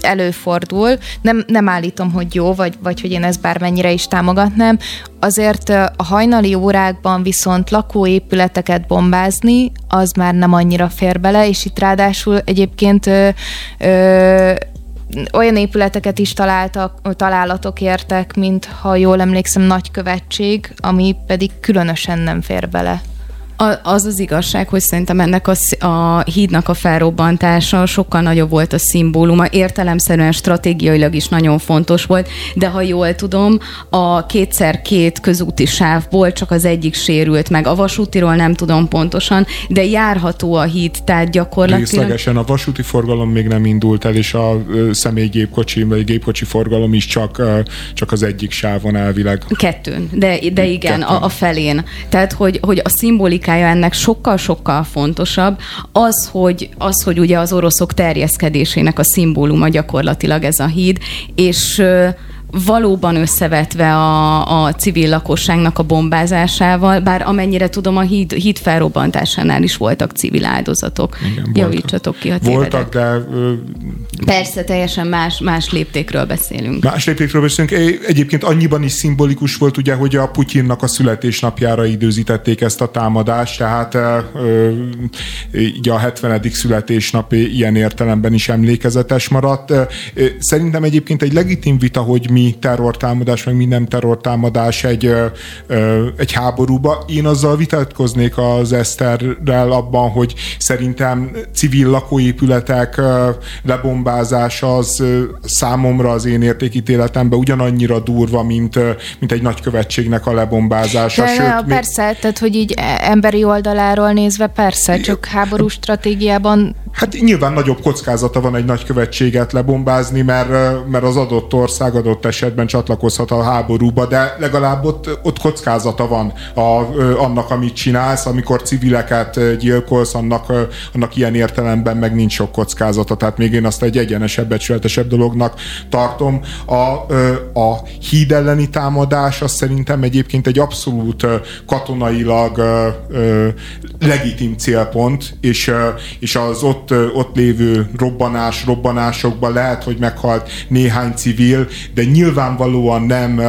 előfordul. Nem, nem állítom, hogy jó, vagy, vagy hogy én ezt bármennyire is támogatnám. Azért a hajnali órákban viszont lakóépületeket bombázni, az már nem annyira fér bele, és itt ráadásul egyébként ö, ö, olyan épületeket is találtak, találatok értek, mint ha jól emlékszem, nagykövetség, ami pedig különösen nem fér bele. Az az igazság, hogy szerintem ennek a, a hídnak a felrobbantása sokkal nagyobb volt a szimbóluma, értelemszerűen stratégiailag is nagyon fontos volt, de ha jól tudom, a kétszer két közúti sávból csak az egyik sérült meg. A vasútiról nem tudom pontosan, de járható a híd, tehát gyakorlatilag... Részlegesen a vasúti forgalom még nem indult el, és a személygépkocsi vagy gépkocsi forgalom is csak, csak az egyik sávon elvileg. Kettőn, de, de igen, a, a felén. Tehát, hogy, hogy a szimbolikája ennek sokkal-sokkal fontosabb, az hogy, az, hogy ugye az oroszok terjeszkedésének a szimbóluma gyakorlatilag ez a híd, és valóban összevetve a, a civil lakosságnak a bombázásával, bár amennyire tudom, a híd, híd felrobbantásánál is voltak civil áldozatok. Igen, Javítsatok ki, ha Voltak, de... Persze, teljesen más, más léptékről beszélünk. Más léptékről beszélünk. Egyébként annyiban is szimbolikus volt, ugye, hogy a Putyinnak a születésnapjára időzítették ezt a támadást, tehát így a 70. születésnap ilyen értelemben is emlékezetes maradt. Szerintem egyébként egy legitim vita, hogy mi terrortámadás, meg mi nem terrortámadás egy, egy háborúba. Én azzal vitatkoznék az Eszterrel abban, hogy szerintem civil lakóépületek lebombázása az számomra az én értékítéletemben ugyanannyira durva, mint, mint egy nagykövetségnek a lebombázása. De, Sőt, persze, tehát hogy így emberi oldaláról nézve persze, csak háború stratégiában Hát nyilván nagyobb kockázata van egy nagykövetséget lebombázni, mert, mert az adott ország adott esetben csatlakozhat a háborúba, de legalább ott, ott kockázata van a, annak, amit csinálsz, amikor civileket gyilkolsz, annak, annak ilyen értelemben meg nincs sok kockázata, tehát még én azt egy egyenesebb, becsületesebb dolognak tartom. A, a híd elleni támadás az szerintem egyébként egy abszolút katonailag legitim célpont, és, és az ott, ott lévő robbanás, robbanásokban lehet, hogy meghalt néhány civil, de nyilvánvalóan nem,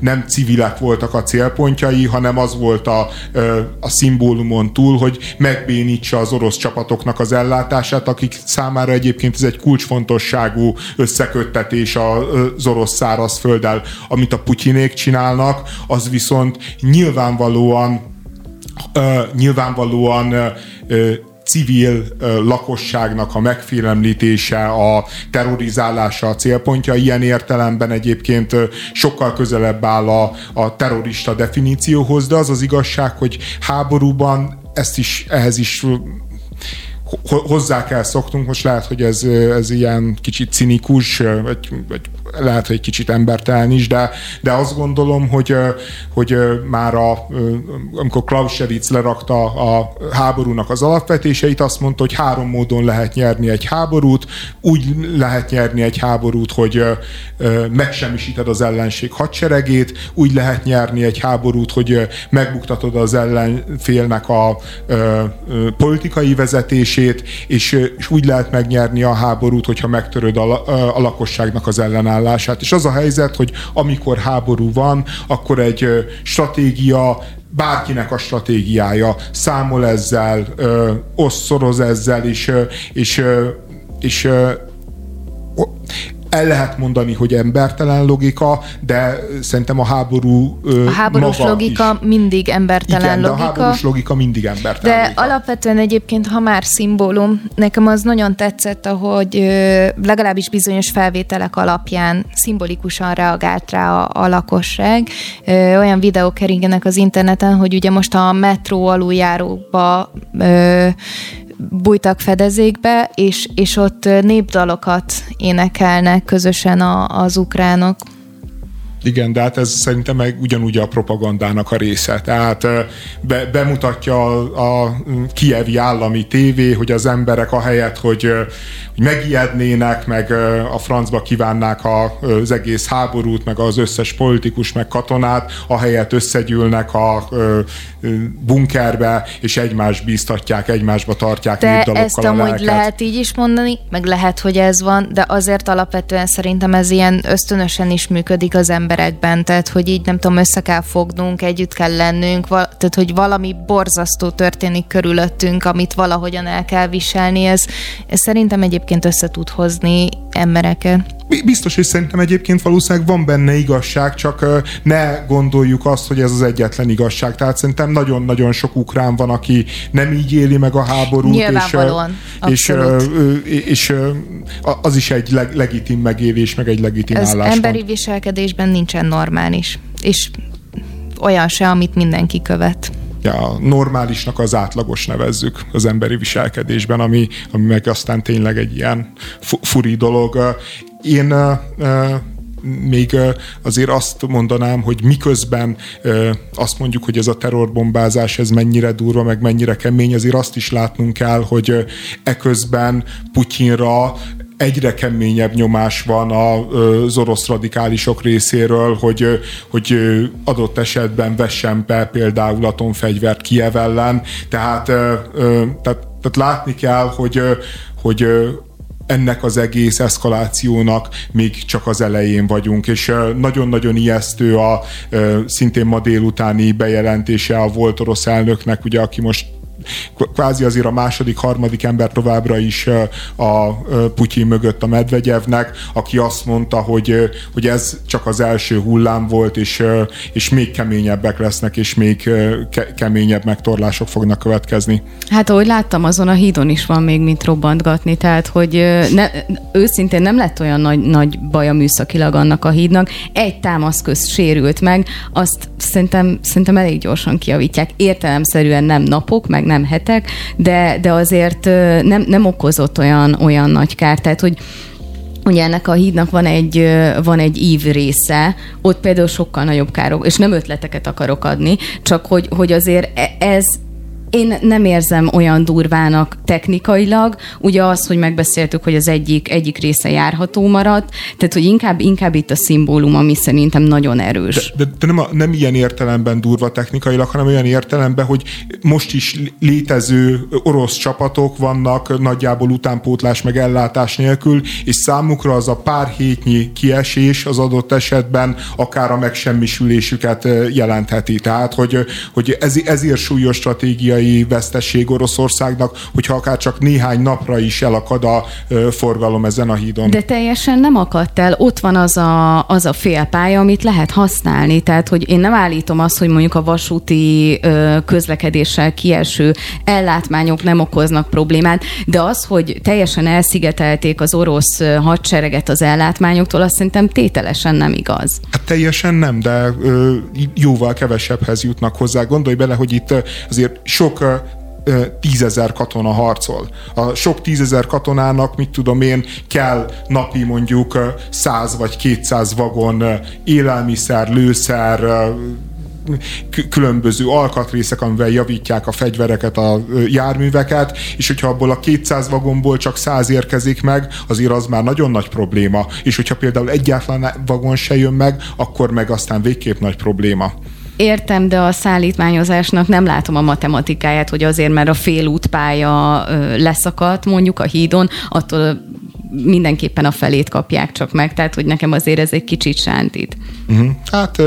nem civilek voltak a célpontjai, hanem az volt a, a szimbólumon túl, hogy megbénítsa az orosz csapatoknak az ellátását, akik számára egyébként ez egy kulcsfontosságú összeköttetés az orosz szárazfölddel. Amit a putyinék csinálnak, az viszont nyilvánvalóan nyilvánvalóan civil lakosságnak a megfélemlítése, a terrorizálása a célpontja. Ilyen értelemben egyébként sokkal közelebb áll a, a terrorista definícióhoz, de az az igazság, hogy háborúban ezt is, ehhez is hozzá kell szoknunk, most lehet, hogy ez, ez ilyen kicsit cinikus, vagy, vagy lehet, hogy egy kicsit embertelen is, de, de azt gondolom, hogy, hogy már a, amikor Clausewitz lerakta a háborúnak az alapvetéseit, azt mondta, hogy három módon lehet nyerni egy háborút. Úgy lehet nyerni egy háborút, hogy megsemmisíted az ellenség hadseregét, úgy lehet nyerni egy háborút, hogy megbuktatod az ellenfélnek a politikai vezetését, és, és úgy lehet megnyerni a háborút, hogyha megtöröd a, a lakosságnak az ellenállását ellenállását. És az a helyzet, hogy amikor háború van, akkor egy stratégia bárkinek a stratégiája számol ezzel, osszoroz ezzel, és, és, és, és el lehet mondani, hogy embertelen logika, de szerintem a háború A háborús maga logika is. mindig embertelen Igen, logika. de a háborús logika mindig embertelen De logika. alapvetően egyébként, ha már szimbólum, nekem az nagyon tetszett, ahogy legalábbis bizonyos felvételek alapján szimbolikusan reagált rá a, a lakosság. Olyan videók keringenek az interneten, hogy ugye most a metró aluljáróba bújtak fedezékbe, és, és ott népdalokat énekelnek közösen a, az ukránok. Igen, de hát ez szerintem meg ugyanúgy a propagandának a része. Tehát be, bemutatja a, a kievi állami tévé, hogy az emberek a helyet, hogy, hogy megijednének, meg a francba kívánnák az egész háborút, meg az összes politikus, meg katonát, a helyet összegyűlnek a bunkerbe, és egymás bíztatják, egymásba tartják De ezt amúgy lehet így is mondani, meg lehet, hogy ez van, de azért alapvetően szerintem ez ilyen ösztönösen is működik az ember emberekben, tehát hogy így nem tudom, össze kell fognunk, együtt kell lennünk, val- tehát hogy valami borzasztó történik körülöttünk, amit valahogyan el kell viselni, ez, ez szerintem egyébként össze tud hozni embereket. Biztos, hogy szerintem egyébként valószínűleg van benne igazság, csak ne gondoljuk azt, hogy ez az egyetlen igazság. Tehát szerintem nagyon-nagyon sok ukrán van, aki nem így éli meg a háborút. Nyilvánvalóan, és, és, és, az is egy leg, legitim megélés, meg egy legitim Ez álláspont. emberi viselkedésben nincsen normális. És olyan se, amit mindenki követ ja, normálisnak az átlagos nevezzük az emberi viselkedésben, ami, ami meg aztán tényleg egy ilyen furi dolog. Én még azért azt mondanám, hogy miközben azt mondjuk, hogy ez a terrorbombázás, ez mennyire durva, meg mennyire kemény, azért azt is látnunk kell, hogy eközben Putyinra egyre keményebb nyomás van az orosz radikálisok részéről, hogy, hogy adott esetben vessen be például atomfegyvert Kiev ellen. Tehát, tehát, tehát látni kell, hogy, hogy ennek az egész eszkalációnak még csak az elején vagyunk, és nagyon-nagyon ijesztő a szintén ma délutáni bejelentése a volt orosz elnöknek, ugye, aki most kvázi azért a második, harmadik ember továbbra is a Putyin mögött a Medvegyevnek, aki azt mondta, hogy, hogy ez csak az első hullám volt, és, és még keményebbek lesznek, és még ke- keményebb megtorlások fognak következni. Hát ahogy láttam, azon a hídon is van még mit robbantgatni, tehát hogy ne, őszintén nem lett olyan nagy, nagy baj a műszakilag annak a hídnak. Egy támaszköz sérült meg, azt szerintem, szerintem elég gyorsan kiavítják. Értelemszerűen nem napok, meg nem hetek, de, de azért nem, nem okozott olyan, olyan nagy kárt. Tehát, hogy Ugye ennek a hídnak van egy, van egy ív része, ott például sokkal nagyobb károk, és nem ötleteket akarok adni, csak hogy, hogy azért e, ez, én nem érzem olyan durvának technikailag, ugye az, hogy megbeszéltük, hogy az egyik, egyik része járható maradt, tehát hogy inkább, inkább itt a szimbólum, ami szerintem nagyon erős. De, de, de nem, a, nem ilyen értelemben durva technikailag, hanem olyan értelemben, hogy most is létező orosz csapatok vannak nagyjából utánpótlás meg ellátás nélkül, és számukra az a pár hétnyi kiesés az adott esetben akár a megsemmisülésüket jelentheti. Tehát, hogy, hogy ez, ezért súlyos stratégiai katonai vesztesség Oroszországnak, hogyha akár csak néhány napra is elakad a forgalom ezen a hídon. De teljesen nem akadt el. Ott van az a, az a félpálya, amit lehet használni. Tehát, hogy én nem állítom azt, hogy mondjuk a vasúti közlekedéssel kieső ellátmányok nem okoznak problémát, de az, hogy teljesen elszigetelték az orosz hadsereget az ellátmányoktól, azt szerintem tételesen nem igaz. Hát teljesen nem, de jóval kevesebbhez jutnak hozzá. Gondolj bele, hogy itt azért sok sok tízezer katona harcol. A sok tízezer katonának, mit tudom én, kell napi mondjuk száz vagy kétszáz vagon élelmiszer, lőszer, különböző alkatrészek, amivel javítják a fegyvereket, a járműveket, és hogyha abból a 200 vagonból csak 100 érkezik meg, azért az már nagyon nagy probléma. És hogyha például egyáltalán vagon se jön meg, akkor meg aztán végképp nagy probléma. Értem, de a szállítmányozásnak nem látom a matematikáját, hogy azért, mert a félútpálya leszakadt mondjuk a hídon, attól mindenképpen a felét kapják csak meg, tehát hogy nekem azért ez egy kicsit sántít. Uh-huh. Hát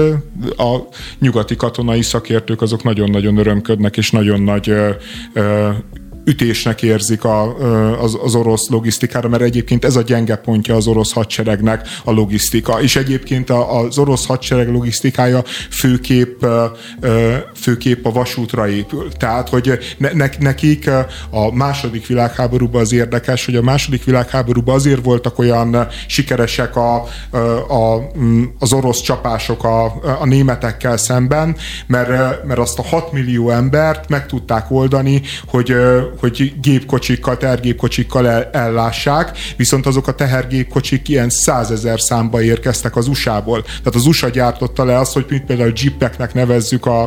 a nyugati katonai szakértők azok nagyon-nagyon örömködnek, és nagyon nagy ütésnek érzik a, az, az orosz logisztikára, mert egyébként ez a gyenge pontja az orosz hadseregnek a logisztika. És egyébként az orosz hadsereg logisztikája főképp, főképp a vasútra épül. Tehát, hogy ne, nekik a második világháborúban az érdekes, hogy a második világháborúban azért voltak olyan sikeresek a, a, az orosz csapások a, a németekkel szemben, mert, mert azt a 6 millió embert meg tudták oldani, hogy, hogy gépkocsikkal, tehergépkocsikkal el, ellássák, viszont azok a tehergépkocsik ilyen százezer számba érkeztek az USA-ból. Tehát az USA gyártotta le azt, hogy mint például jeepeknek nevezzük a,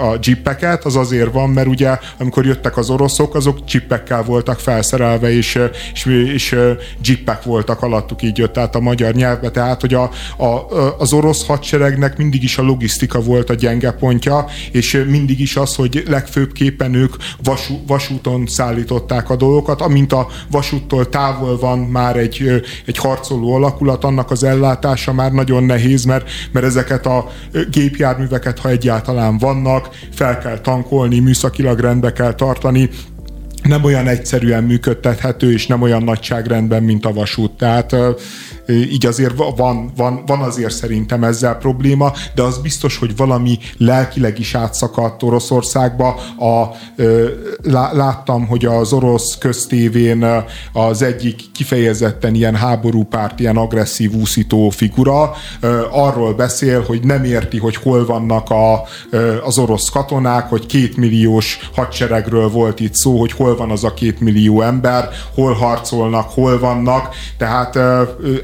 a jeepeket, az azért van, mert ugye amikor jöttek az oroszok, azok jeepekkel voltak felszerelve, és, és, és jeepek voltak alattuk, így jött át a magyar nyelvbe. Tehát, hogy a, a, az orosz hadseregnek mindig is a logisztika volt a gyenge pontja, és mindig is az, hogy legfőbbképpen ők vasú, vasút vasúton szállították a dolgokat, amint a vasúttól távol van már egy, egy harcoló alakulat, annak az ellátása már nagyon nehéz, mert, mert ezeket a gépjárműveket, ha egyáltalán vannak, fel kell tankolni, műszakilag rendbe kell tartani, nem olyan egyszerűen működtethető, és nem olyan nagyságrendben, mint a vasút. Tehát így azért van, van, van azért szerintem ezzel probléma, de az biztos, hogy valami lelkileg is átszakadt Oroszországba. A, láttam, hogy az orosz köztévén az egyik kifejezetten ilyen háborúpárt, ilyen agresszív úszító figura arról beszél, hogy nem érti, hogy hol vannak a, az orosz katonák, hogy kétmilliós hadseregről volt itt szó, hogy hol van az a két millió ember, hol harcolnak, hol vannak. Tehát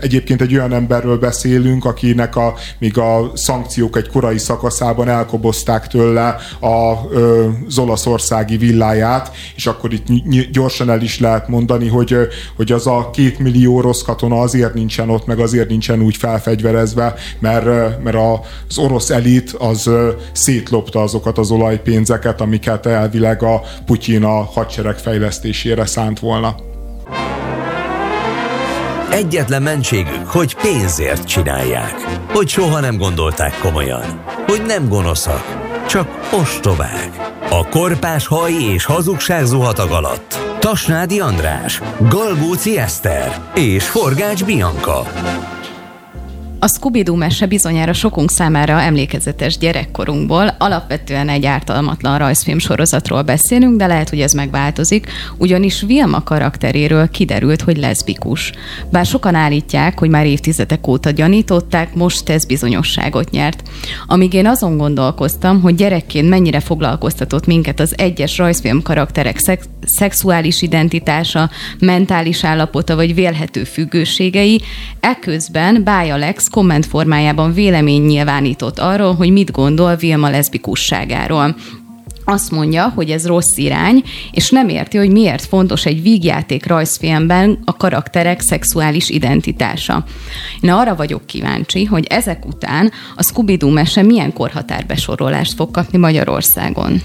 egyébként egy olyan emberről beszélünk, akinek a, még a szankciók egy korai szakaszában elkobozták tőle a, az olaszországi villáját, és akkor itt gyorsan el is lehet mondani, hogy, hogy az a két millió orosz katona azért nincsen ott, meg azért nincsen úgy felfegyverezve, mert, mert az orosz elit az szétlopta azokat az olajpénzeket, amiket elvileg a Putyin a hadsereg fejlesztésére szánt volna. Egyetlen mentségük, hogy pénzért csinálják. Hogy soha nem gondolták komolyan. Hogy nem gonoszak, csak ostobák. A korpás haj és hazugság zuhatag alatt. Tasnádi András, Galgóci Eszter és Forgács Bianca. A Scooby-Doo mese bizonyára sokunk számára emlékezetes gyerekkorunkból. Alapvetően egy ártalmatlan rajzfilm sorozatról beszélünk, de lehet, hogy ez megváltozik, ugyanis Vilma karakteréről kiderült, hogy leszbikus. Bár sokan állítják, hogy már évtizedek óta gyanították, most ez bizonyosságot nyert. Amíg én azon gondolkoztam, hogy gyerekként mennyire foglalkoztatott minket az egyes rajzfilm karakterek szex- szexuális identitása, mentális állapota vagy vélhető függőségei, eközben Bája Lex komment formájában vélemény nyilvánított arról, hogy mit gondol Vilma leszbikusságáról azt mondja, hogy ez rossz irány, és nem érti, hogy miért fontos egy vígjáték rajzfilmben a karakterek szexuális identitása. Én arra vagyok kíváncsi, hogy ezek után a Scooby-Doo mese milyen korhatárbesorolást fog kapni Magyarországon.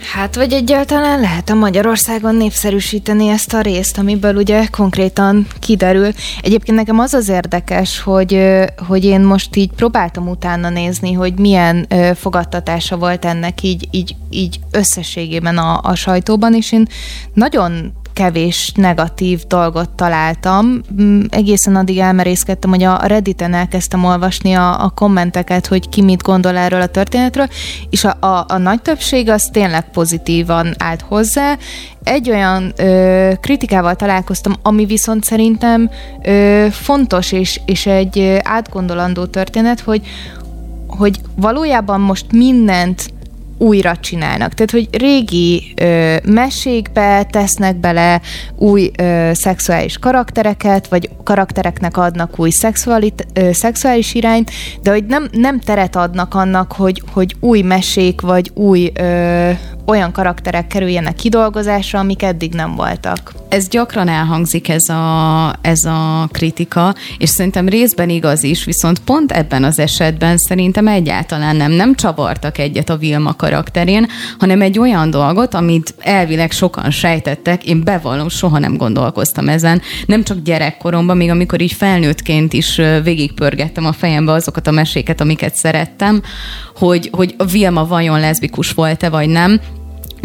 Hát, vagy egyáltalán lehet a Magyarországon népszerűsíteni ezt a részt, amiből ugye konkrétan kiderül. Egyébként nekem az az érdekes, hogy, hogy én most így próbáltam utána nézni, hogy milyen fogadtatása volt ennek így, így, így összességében a, a sajtóban, és én nagyon kevés negatív dolgot találtam. Mm, egészen addig elmerészkedtem, hogy a Redditen elkezdtem olvasni a, a kommenteket, hogy ki mit gondol erről a történetről, és a, a, a nagy többség az tényleg pozitívan állt hozzá. Egy olyan ö, kritikával találkoztam, ami viszont szerintem ö, fontos és, és egy átgondolandó történet, hogy, hogy valójában most mindent újra csinálnak. Tehát, hogy régi ö, mesékbe tesznek bele új ö, szexuális karaktereket, vagy karaktereknek adnak új szexualit, ö, szexuális irányt, de hogy nem, nem teret adnak annak, hogy, hogy új mesék, vagy új ö, olyan karakterek kerüljenek kidolgozásra, amik eddig nem voltak. Ez gyakran elhangzik ez a, ez a kritika, és szerintem részben igaz is, viszont pont ebben az esetben szerintem egyáltalán nem, nem csavartak egyet a Vilma karakterén, hanem egy olyan dolgot, amit elvileg sokan sejtettek, én bevallom, soha nem gondolkoztam ezen, nem csak gyerekkoromban, még amikor így felnőttként is végigpörgettem a fejembe azokat a meséket, amiket szerettem, hogy, hogy a Vilma vajon leszbikus volt-e vagy nem,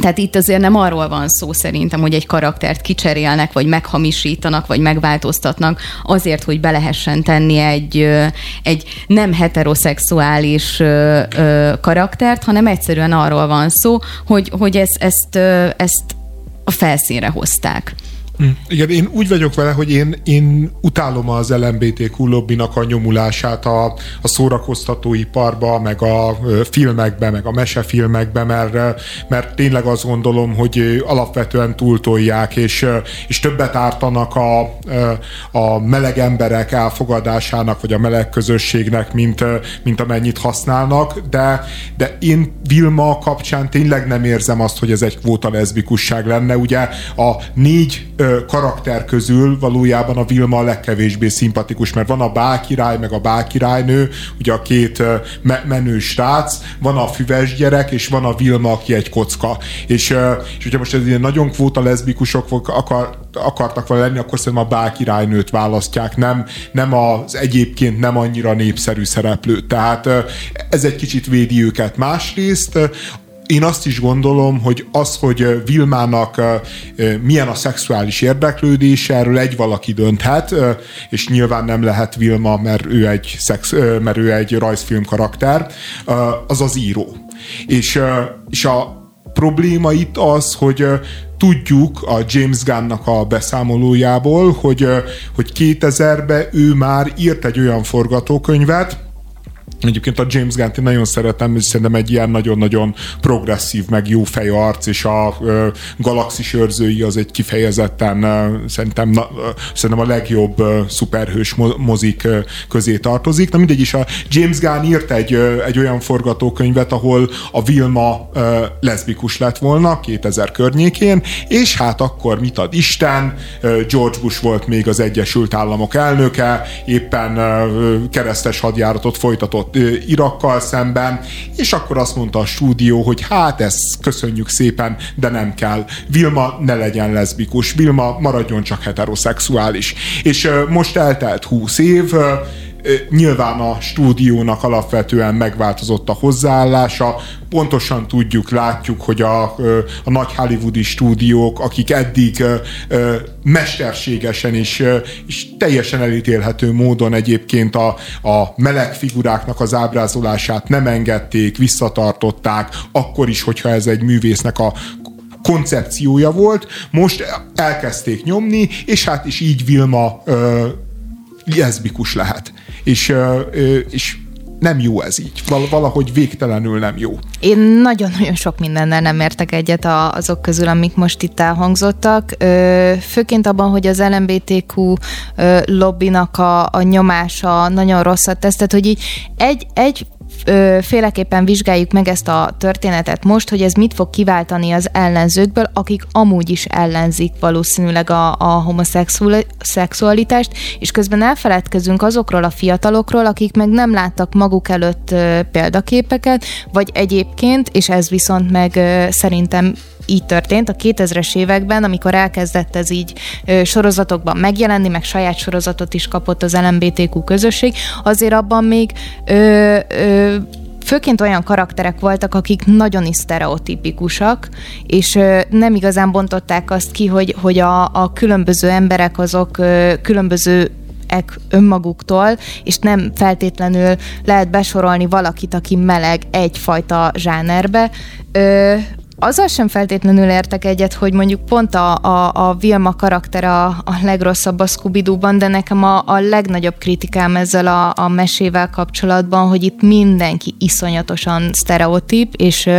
tehát itt azért nem arról van szó szerintem, hogy egy karaktert kicserélnek, vagy meghamisítanak, vagy megváltoztatnak azért, hogy be lehessen tenni egy, egy nem heteroszexuális karaktert, hanem egyszerűen arról van szó, hogy, hogy ezt, ezt, ezt a felszínre hozták. Hm. Igen, én úgy vagyok vele, hogy én, én utálom az LMBTQ lobbinak a nyomulását a, a szórakoztatóiparba, meg a filmekbe, meg a mesefilmekbe, mert, mert tényleg azt gondolom, hogy alapvetően túltolják, és, és többet ártanak a, a meleg emberek elfogadásának, vagy a meleg közösségnek, mint, mint amennyit használnak, de, de én Vilma kapcsán tényleg nem érzem azt, hogy ez egy kvóta leszbikusság lenne. Ugye a négy karakter közül valójában a Vilma a legkevésbé szimpatikus, mert van a bálkirály, meg a bálkirálynő, ugye a két me- menő srác, van a füves gyerek, és van a Vilma, aki egy kocka. És, és hogyha most ez ilyen nagyon kvóta leszbikusok akar, akartak volna lenni, akkor szerintem a bálkirálynőt választják, nem, nem az egyébként nem annyira népszerű szereplő. Tehát ez egy kicsit védi őket. Másrészt én azt is gondolom, hogy az, hogy Vilmának milyen a szexuális érdeklődése, erről egy valaki dönthet, és nyilván nem lehet Vilma, mert ő egy, szex, mert ő egy rajzfilm karakter, az az író. És, és a probléma itt az, hogy tudjuk a James Gunnnak a beszámolójából, hogy, hogy 2000-ben ő már írt egy olyan forgatókönyvet, Egyébként a James Gunn-t én nagyon szeretem, és szerintem egy ilyen nagyon-nagyon progresszív, meg jó fej arc, és a ö, galaxis őrzői az egy kifejezetten ö, szerintem, na, ö, szerintem a legjobb ö, szuperhős mozik ö, közé tartozik. Na mindegy is, a James Gunn írt egy, ö, egy olyan forgatókönyvet, ahol a Vilma ö, leszbikus lett volna 2000 környékén, és hát akkor mit ad Isten, George Bush volt még az Egyesült Államok elnöke, éppen ö, keresztes hadjáratot folytatott Irakkal szemben, és akkor azt mondta a stúdió, hogy hát ezt köszönjük szépen, de nem kell. Vilma ne legyen leszbikus, Vilma maradjon csak heteroszexuális. És most eltelt 20 év, Nyilván a stúdiónak alapvetően megváltozott a hozzáállása, pontosan tudjuk, látjuk, hogy a, a nagy hollywoodi stúdiók, akik eddig mesterségesen és, és teljesen elítélhető módon egyébként a, a meleg figuráknak az ábrázolását nem engedték, visszatartották, akkor is, hogyha ez egy művésznek a koncepciója volt, most elkezdték nyomni, és hát is így Vilma ö, leszbikus lehet és, és nem jó ez így. Valahogy végtelenül nem jó. Én nagyon-nagyon sok mindennel nem értek egyet azok közül, amik most itt elhangzottak. Főként abban, hogy az LMBTQ lobbinak a, a nyomása nagyon rosszat tesz, tehát hogy így egy, egy ö, féleképpen vizsgáljuk meg ezt a történetet most, hogy ez mit fog kiváltani az ellenzőkből, akik amúgy is ellenzik valószínűleg a, a homoszexualitást, és közben elfeledkezünk azokról a fiatalokról, akik meg nem láttak maguk előtt ö, példaképeket, vagy egyébként, és ez viszont meg ö, szerintem így történt a 2000-es években, amikor elkezdett ez így sorozatokban megjelenni, meg saját sorozatot is kapott az LMBTQ közösség, azért abban még ö, ö, főként olyan karakterek voltak, akik nagyon is sztereotipikusak, és ö, nem igazán bontották azt ki, hogy, hogy a, a különböző emberek azok ö, különböző önmaguktól, és nem feltétlenül lehet besorolni valakit, aki meleg egyfajta zsánerbe. Ö, azzal sem feltétlenül értek egyet, hogy mondjuk pont a, a, a Vilma karakter a, a legrosszabb a scooby de nekem a, a legnagyobb kritikám ezzel a, a mesével kapcsolatban, hogy itt mindenki iszonyatosan sztereotíp, és,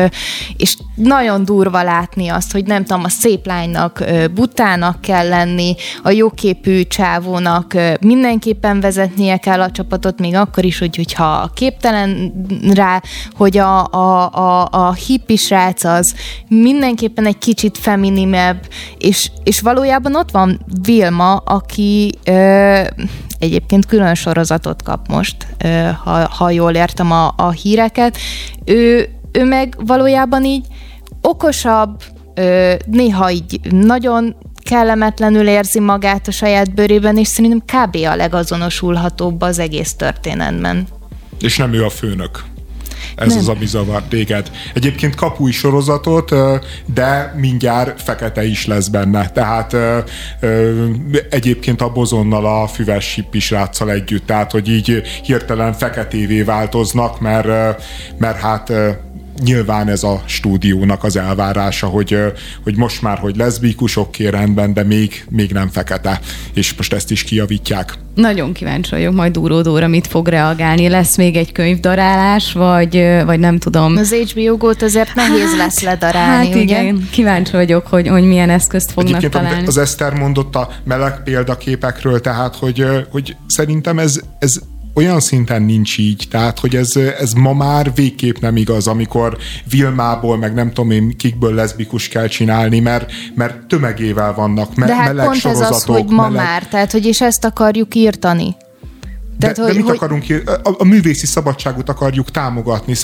és nagyon durva látni azt, hogy nem tudom, a szép lánynak butának kell lenni, a jóképű csávónak mindenképpen vezetnie kell a csapatot, még akkor is, hogy, hogyha képtelen rá, hogy a, a, a, a hippi srác az mindenképpen egy kicsit feminimebb, és, és valójában ott van Vilma, aki ö, egyébként külön sorozatot kap most, ö, ha, ha jól értem a, a híreket. Ő, ő meg valójában így okosabb, ö, néha így nagyon kellemetlenül érzi magát a saját bőrében, és szerintem kb. a legazonosulhatóbb az egész történetben. És nem ő a főnök. Ez nem. az, ami zavar téged. Egyébként kap új sorozatot, de mindjárt fekete is lesz benne. Tehát egyébként a bozonnal a füves is rátszal együtt, tehát hogy így hirtelen feketévé változnak, mert, mert hát nyilván ez a stúdiónak az elvárása, hogy, hogy most már, hogy leszbikus, oké, rendben, de még, még nem fekete, és most ezt is kijavítják. Nagyon kíváncsi vagyok majd Dúró Dóra mit fog reagálni. Lesz még egy könyvdarálás, vagy, vagy nem tudom. Az HBO gót azért nehéz hát, lesz ledarálni, hát ugye? igen, kíváncsi vagyok, hogy, hogy milyen eszközt fognak Egyébként, találni. Az Eszter mondott a meleg példaképekről, tehát, hogy, hogy szerintem ez, ez olyan szinten nincs így, tehát hogy ez, ez ma már végképp nem igaz, amikor Vilmából, meg nem tudom én kikből leszbikus kell csinálni, mert, mert tömegével vannak, me- De hát meleg pont ez az, hogy ma meleg... már, tehát hogy és ezt akarjuk írtani. De, de, hogy, de mit hogy... akarunk? A, a művészi szabadságot akarjuk támogatni.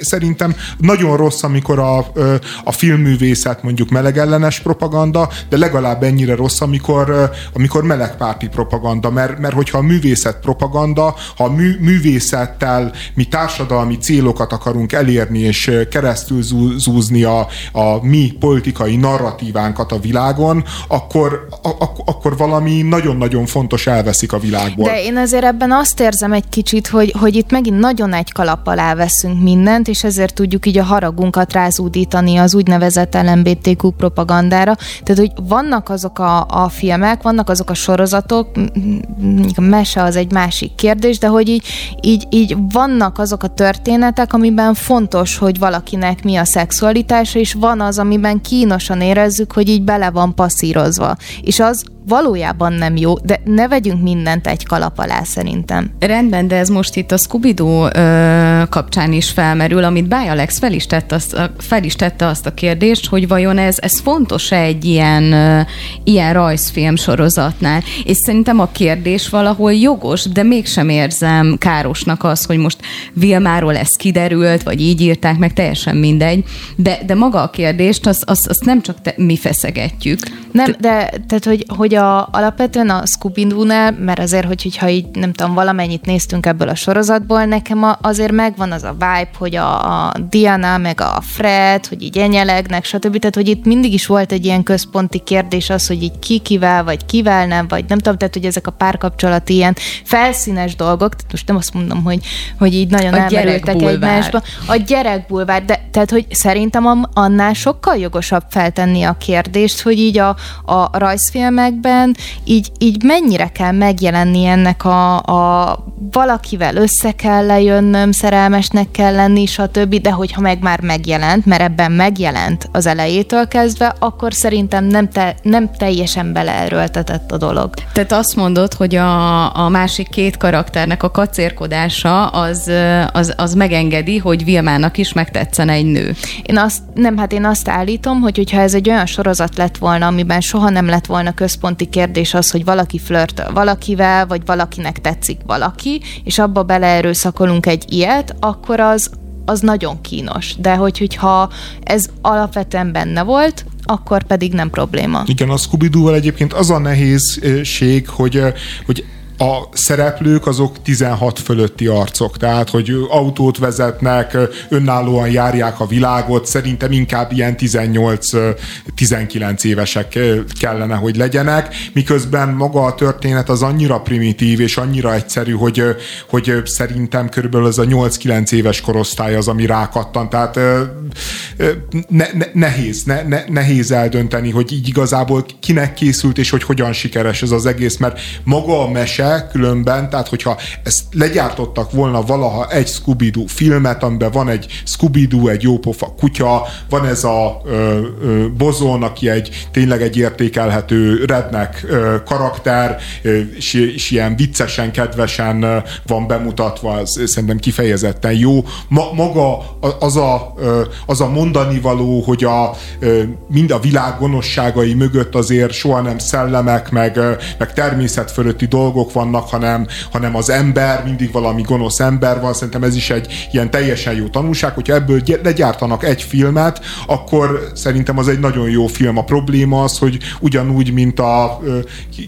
Szerintem nagyon rossz, amikor a, a filmművészet mondjuk melegellenes propaganda, de legalább ennyire rossz, amikor, amikor melegpárti propaganda, mert, mert hogyha a művészet propaganda, ha a mű, művészettel mi társadalmi célokat akarunk elérni, és keresztül zúzni a, a mi politikai narratívánkat a világon, akkor, a, akkor valami nagyon-nagyon fontos elveszik a világból. De én azért ebben azt érzem egy kicsit, hogy, hogy itt megint nagyon egy kalap alá veszünk mindent, és ezért tudjuk így a haragunkat rázúdítani az úgynevezett LMBTQ propagandára. Tehát, hogy vannak azok a, a filmek, vannak azok a sorozatok, a mese az egy másik kérdés, de hogy így, így, így vannak azok a történetek, amiben fontos, hogy valakinek mi a szexualitása, és van az, amiben kínosan érezzük, hogy így bele van passzírozva. És az valójában nem jó, de ne vegyünk mindent egy kalap alá szerintem. Rendben, de ez most itt a scooby kapcsán is felmerül, amit Báj Alex fel is, tette azt, fel is tette azt a kérdést, hogy vajon ez, ez fontos-e egy ilyen, ö, ilyen rajzfilm sorozatnál. És szerintem a kérdés valahol jogos, de mégsem érzem károsnak az, hogy most Vilmáról ez kiderült, vagy így írták meg, teljesen mindegy. De, de maga a kérdést, azt az, az nem csak te, mi feszegetjük. Nem, de tehát, hogy, hogy hogy a, alapvetően a scooby mert azért, hogy, hogyha így nem tudom, valamennyit néztünk ebből a sorozatból, nekem a, azért megvan az a vibe, hogy a, a Diana, meg a Fred, hogy így enyelegnek, stb. Tehát, hogy itt mindig is volt egy ilyen központi kérdés az, hogy így ki kivel, vagy kivel nem, vagy nem tudom, tehát, hogy ezek a párkapcsolati ilyen felszínes dolgok, tehát most nem azt mondom, hogy, hogy így nagyon a elmerültek egymásba. A gyerekbulvár, de tehát, hogy szerintem annál sokkal jogosabb feltenni a kérdést, hogy így a, a rajzfilmek filmekben így, így mennyire kell megjelenni ennek a, a valakivel össze kell lejönnöm, szerelmesnek kell lenni, stb., de hogyha meg már megjelent, mert ebben megjelent az elejétől kezdve, akkor szerintem nem, te, nem teljesen beleerőltetett a dolog. Tehát azt mondod, hogy a, a másik két karakternek a kacérkodása az, az, az megengedi, hogy Vilmának is megtetszen egy nő. Én azt, nem, hát én azt állítom, hogy hogyha ez egy olyan sorozat lett volna, amiben soha nem lett volna központ központi kérdés az, hogy valaki flörtöl valakivel, vagy valakinek tetszik valaki, és abba beleerőszakolunk egy ilyet, akkor az, az nagyon kínos. De hogy, hogyha ez alapvetően benne volt, akkor pedig nem probléma. Igen, a scooby egyébként az a nehézség, hogy, hogy a szereplők azok 16 fölötti arcok, tehát hogy autót vezetnek, önállóan járják a világot, szerintem inkább ilyen 18-19 évesek kellene, hogy legyenek, miközben maga a történet az annyira primitív és annyira egyszerű, hogy, hogy szerintem körülbelül ez a 8-9 éves korosztály az, ami rákattan, tehát ne, ne, nehéz, ne, ne, nehéz eldönteni, hogy így igazából kinek készült és hogy hogyan sikeres ez az egész, mert maga a mese különben, tehát hogyha ezt legyártottak volna valaha egy scooby filmet, amiben van egy scooby egy jópofa kutya, van ez a ö, ö, bozon, aki egy tényleg egy értékelhető rednek karakter, ö, és, és ilyen viccesen, kedvesen ö, van bemutatva, az szerintem kifejezetten jó. Ma, maga az a, ö, az a mondani való, hogy a, ö, mind a világ gonoszságai mögött azért soha nem szellemek, meg, meg természet fölötti dolgok vannak, hanem, hanem az ember, mindig valami gonosz ember van, szerintem ez is egy ilyen teljesen jó tanulság, hogyha ebből legyártanak egy filmet, akkor szerintem az egy nagyon jó film. A probléma az, hogy ugyanúgy, mint a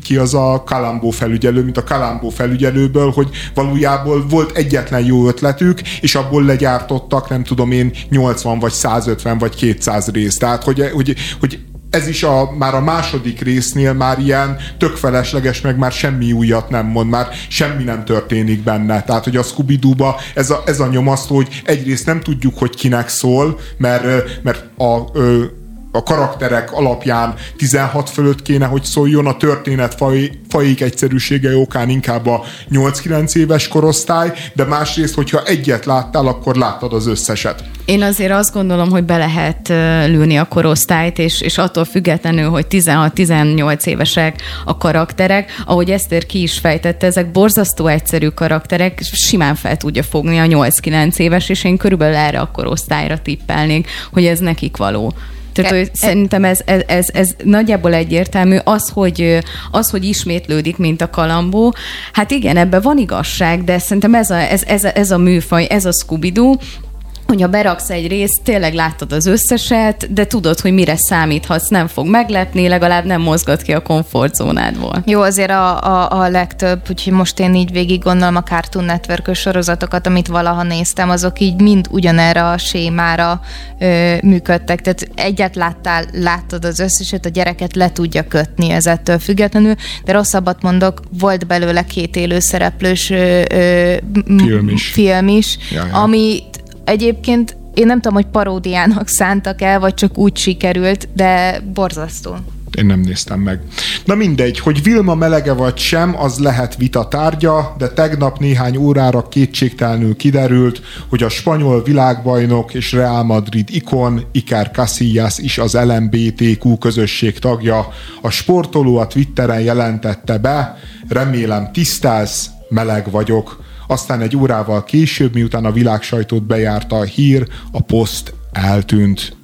ki az a Kalambó felügyelő, mint a Kalambó felügyelőből, hogy valójában volt egyetlen jó ötletük, és abból legyártottak, nem tudom én, 80 vagy 150 vagy 200 részt. Tehát, hogy, hogy, hogy ez is a, már a második résznél már ilyen tök felesleges, meg már semmi újat nem mond, már semmi nem történik benne. Tehát, hogy a scooby ez a, ez a nyomasztó, hogy egyrészt nem tudjuk, hogy kinek szól, mert, mert a, a karakterek alapján 16 fölött kéne, hogy szóljon, a történet faj, fajék egyszerűsége okán inkább a 8-9 éves korosztály, de másrészt, hogyha egyet láttál, akkor láttad az összeset. Én azért azt gondolom, hogy be lehet lőni a korosztályt, és, és attól függetlenül, hogy 16-18 évesek a karakterek, ahogy Eszter ki is fejtette, ezek borzasztó egyszerű karakterek, simán fel tudja fogni a 8-9 éves, és én körülbelül erre a korosztályra tippelnék, hogy ez nekik való. Tehát hogy szerintem ez, ez, ez, ez nagyjából egyértelmű. Az hogy, az, hogy ismétlődik, mint a kalambó, hát igen, ebben van igazság, de szerintem ez a, ez, ez, ez a műfaj, ez a scooby hogyha beraksz egy részt, tényleg láttad az összeset, de tudod, hogy mire számíthatsz, nem fog meglepni, legalább nem mozgat ki a komfortzónádból. Jó, azért a, a, a legtöbb, úgyhogy most én így végig gondolom a Cartoon network sorozatokat, amit valaha néztem, azok így mind ugyanerre a sémára ö, működtek. Tehát egyet láttál, láttad az összeset, a gyereket le tudja kötni ez ettől függetlenül, de rosszabbat mondok, volt belőle két élő szereplős ö, ö, film is, film is ja, ja. ami Egyébként én nem tudom, hogy paródiának szántak el, vagy csak úgy sikerült, de borzasztó. Én nem néztem meg. Na mindegy, hogy Vilma melege vagy sem, az lehet vita tárgya, de tegnap néhány órára kétségtelenül kiderült, hogy a spanyol világbajnok és Real Madrid ikon Iker Casillas is az LMBTQ közösség tagja. A sportoló a Twitteren jelentette be, remélem tisztelsz, meleg vagyok. Aztán egy órával később, miután a világsajtót bejárta a hír, a poszt eltűnt.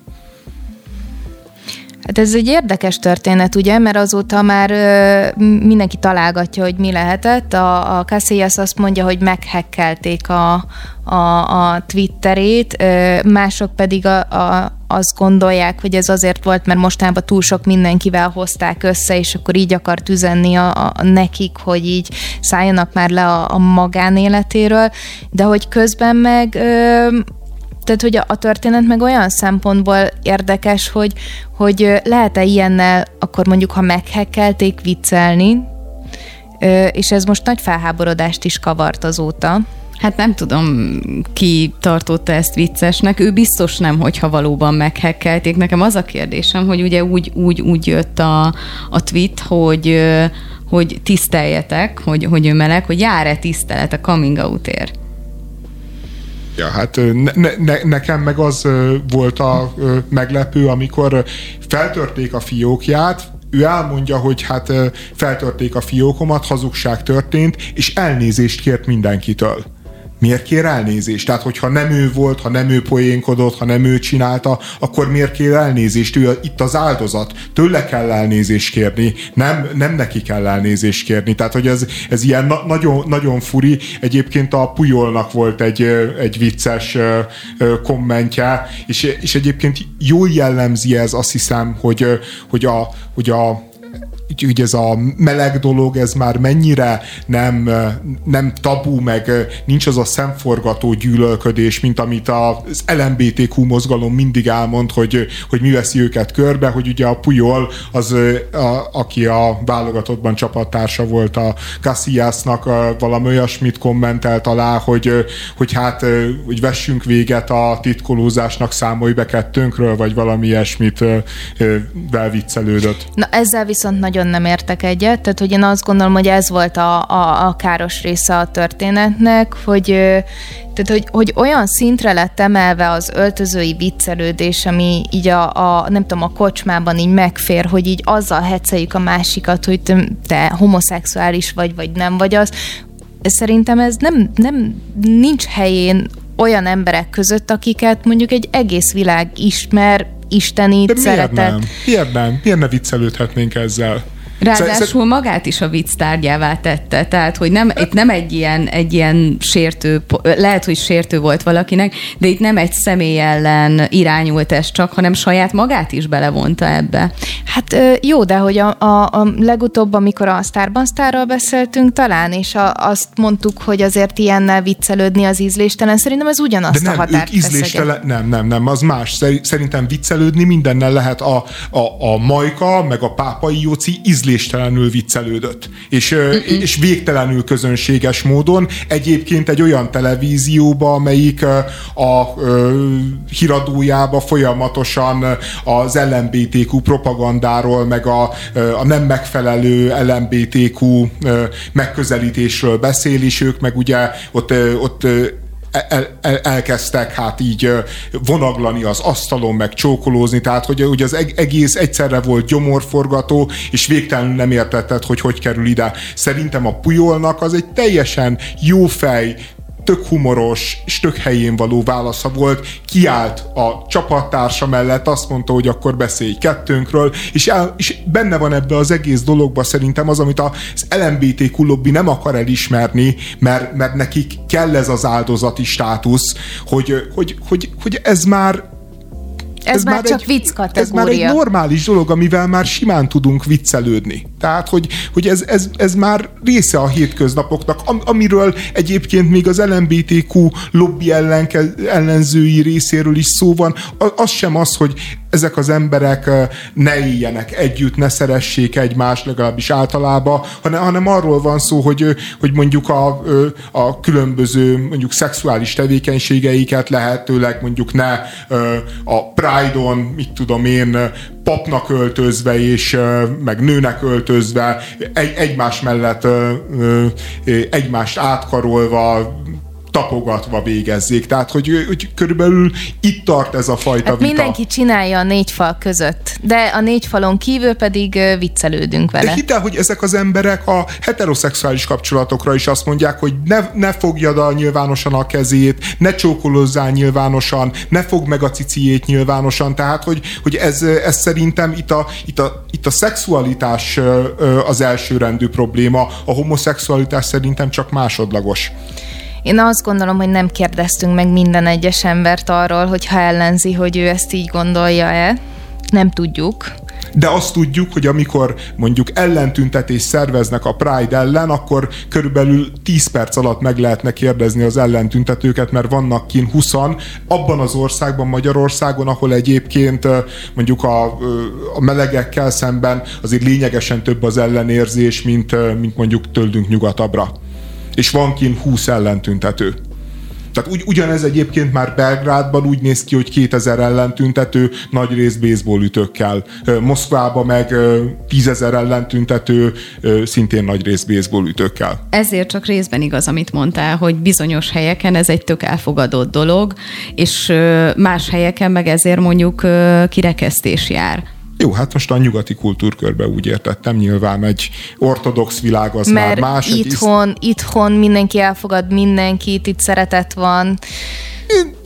Hát ez egy érdekes történet, ugye, mert azóta már ö, mindenki találgatja, hogy mi lehetett. A, a Casillas azt mondja, hogy meghekkelték a, a, a Twitterét, ö, mások pedig a, a, azt gondolják, hogy ez azért volt, mert mostanában túl sok mindenkivel hozták össze, és akkor így akart üzenni a, a nekik, hogy így szálljanak már le a, a magánéletéről, de hogy közben meg ö, tehát, hogy a történet meg olyan szempontból érdekes, hogy, hogy lehet-e ilyennel akkor mondjuk, ha meghekkelték, viccelni, és ez most nagy felháborodást is kavart azóta. Hát nem tudom, ki tartotta ezt viccesnek. Ő biztos nem, hogyha valóban meghekkelték. Nekem az a kérdésem, hogy ugye úgy, úgy, úgy jött a, a tweet, hogy hogy tiszteljetek, hogy, hogy ő meleg, hogy jár-e tisztelet a coming out -ér? Ja, hát ne, ne, nekem meg az volt a meglepő, amikor feltörték a fiókját, ő elmondja, hogy hát feltörték a fiókomat, hazugság történt, és elnézést kért mindenkitől miért kér elnézést? Tehát, hogyha nem ő volt, ha nem ő poénkodott, ha nem ő csinálta, akkor miért kér elnézést? Ő itt az áldozat, tőle kell elnézést kérni, nem, nem neki kell elnézést kérni. Tehát, hogy ez, ez ilyen na- nagyon, nagyon furi. Egyébként a Pujolnak volt egy, egy vicces kommentje, és, és egyébként jól jellemzi ez, azt hiszem, hogy, hogy a, hogy a hogy ez a meleg dolog, ez már mennyire nem, nem tabu, meg nincs az a szemforgató gyűlölködés, mint amit az LMBTQ mozgalom mindig elmond, hogy, hogy mi veszi őket körbe, hogy ugye a Pujol, az, a, aki a válogatottban csapattársa volt a Casillasnak, valami olyasmit kommentelt alá, hogy, hogy hát, hogy vessünk véget a titkolózásnak, számolj be kettőnkről, vagy valami ilyesmit velviccelődött. Na ezzel viszont nagyon nagyon nem értek egyet, tehát hogy én azt gondolom, hogy ez volt a, a, a káros része a történetnek, hogy tehát, hogy, hogy olyan szintre lett emelve az öltözői viccelődés, ami így a, a, nem tudom, a kocsmában így megfér, hogy így azzal heceljük a másikat, hogy te, homoszexuális vagy, vagy nem vagy az. Szerintem ez nem, nem nincs helyén olyan emberek között, akiket mondjuk egy egész világ ismer, istenít, De miért szeretet. Nem? Miért nem? Miért ne viccelődhetnénk ezzel? Ráadásul magát is a vicc tárgyává tette, tehát hogy nem, itt nem egy ilyen, egy ilyen sértő, lehet, hogy sértő volt valakinek, de itt nem egy személy ellen irányult ez csak, hanem saját magát is belevonta ebbe. Hát jó, de hogy a, a, a legutóbb, amikor a Starban Starral beszéltünk talán, és a, azt mondtuk, hogy azért ilyennel viccelődni az ízléstelen, szerintem ez ugyanazt de nem, a határt ízléstelen, Nem, nem, nem, az más. Szerintem viccelődni mindennel lehet a, a, a majka, meg a pápai jóci ízléstelen ízléstelenül viccelődött. És, és végtelenül közönséges módon. Egyébként egy olyan televízióba, amelyik a, a híradójába folyamatosan az LMBTQ propagandáról, meg a, a nem megfelelő LMBTQ megközelítésről beszél, és ők meg ugye ott, ott el, el, elkezdtek hát így vonaglani az asztalon, meg csókolózni, tehát hogy, hogy az egész egyszerre volt gyomorforgató, és végtelenül nem értetted, hogy hogy kerül ide. Szerintem a Pujolnak az egy teljesen jó fej, tök humoros és tök helyén való válasza volt, kiállt a csapattársa mellett, azt mondta, hogy akkor beszélj kettőnkről, és, el, és benne van ebbe az egész dologba szerintem az, amit az LMBTQ lobby nem akar elismerni, mert, mert nekik kell ez az áldozati státusz, hogy, hogy, hogy, hogy ez már ez, ez már, már csak egy, vicc kategória. Ez már egy normális dolog, amivel már simán tudunk viccelődni. Tehát, hogy, hogy ez, ez, ez már része a hétköznapoknak, amiről egyébként még az LMBTQ lobby ellenke, ellenzői részéről is szó van. Az sem az, hogy ezek az emberek ne éljenek együtt, ne szeressék egymást, legalábbis általában, hanem, hanem arról van szó, hogy, hogy mondjuk a, a különböző mondjuk szexuális tevékenységeiket lehetőleg mondjuk ne a Pride-on, mit tudom én, papnak öltözve és meg nőnek öltözve, egy, egymás mellett egymást átkarolva tapogatva végezzék. Tehát, hogy, hogy körülbelül itt tart ez a fajta hát vita. Mindenki csinálja a négy fal között, de a négy falon kívül pedig viccelődünk vele. De hidd el, hogy ezek az emberek a heteroszexuális kapcsolatokra is azt mondják, hogy ne, ne fogjad a nyilvánosan a kezét, ne csókolozzál nyilvánosan, ne fog meg a ciciét nyilvánosan, tehát, hogy, hogy ez, ez szerintem itt a, itt, a, itt a szexualitás az elsőrendű probléma, a homoszexualitás szerintem csak másodlagos. Én azt gondolom, hogy nem kérdeztünk meg minden egyes embert arról, hogy ha ellenzi, hogy ő ezt így gondolja-e. Nem tudjuk. De azt tudjuk, hogy amikor mondjuk ellentüntetés szerveznek a Pride ellen, akkor körülbelül 10 perc alatt meg lehetne kérdezni az ellentüntetőket, mert vannak kin 20 abban az országban, Magyarországon, ahol egyébként mondjuk a, a melegekkel szemben azért lényegesen több az ellenérzés, mint, mint mondjuk tőlünk nyugatabbra és van kint 20 ellentüntető. Tehát ugy, ugyanez egyébként már Belgrádban úgy néz ki, hogy 2000 ellentüntető, nagy rész ütőkkel. Moszkvában meg 10 ellentüntető, szintén nagy rész ütőkkel. Ezért csak részben igaz, amit mondtál, hogy bizonyos helyeken ez egy tök elfogadott dolog, és más helyeken meg ezért mondjuk kirekesztés jár. Jó, hát most a nyugati kultúrkörbe úgy értettem, nyilván egy ortodox világ az Mert már más. Itthon, egy... itthon mindenki elfogad mindenkit, itt szeretet van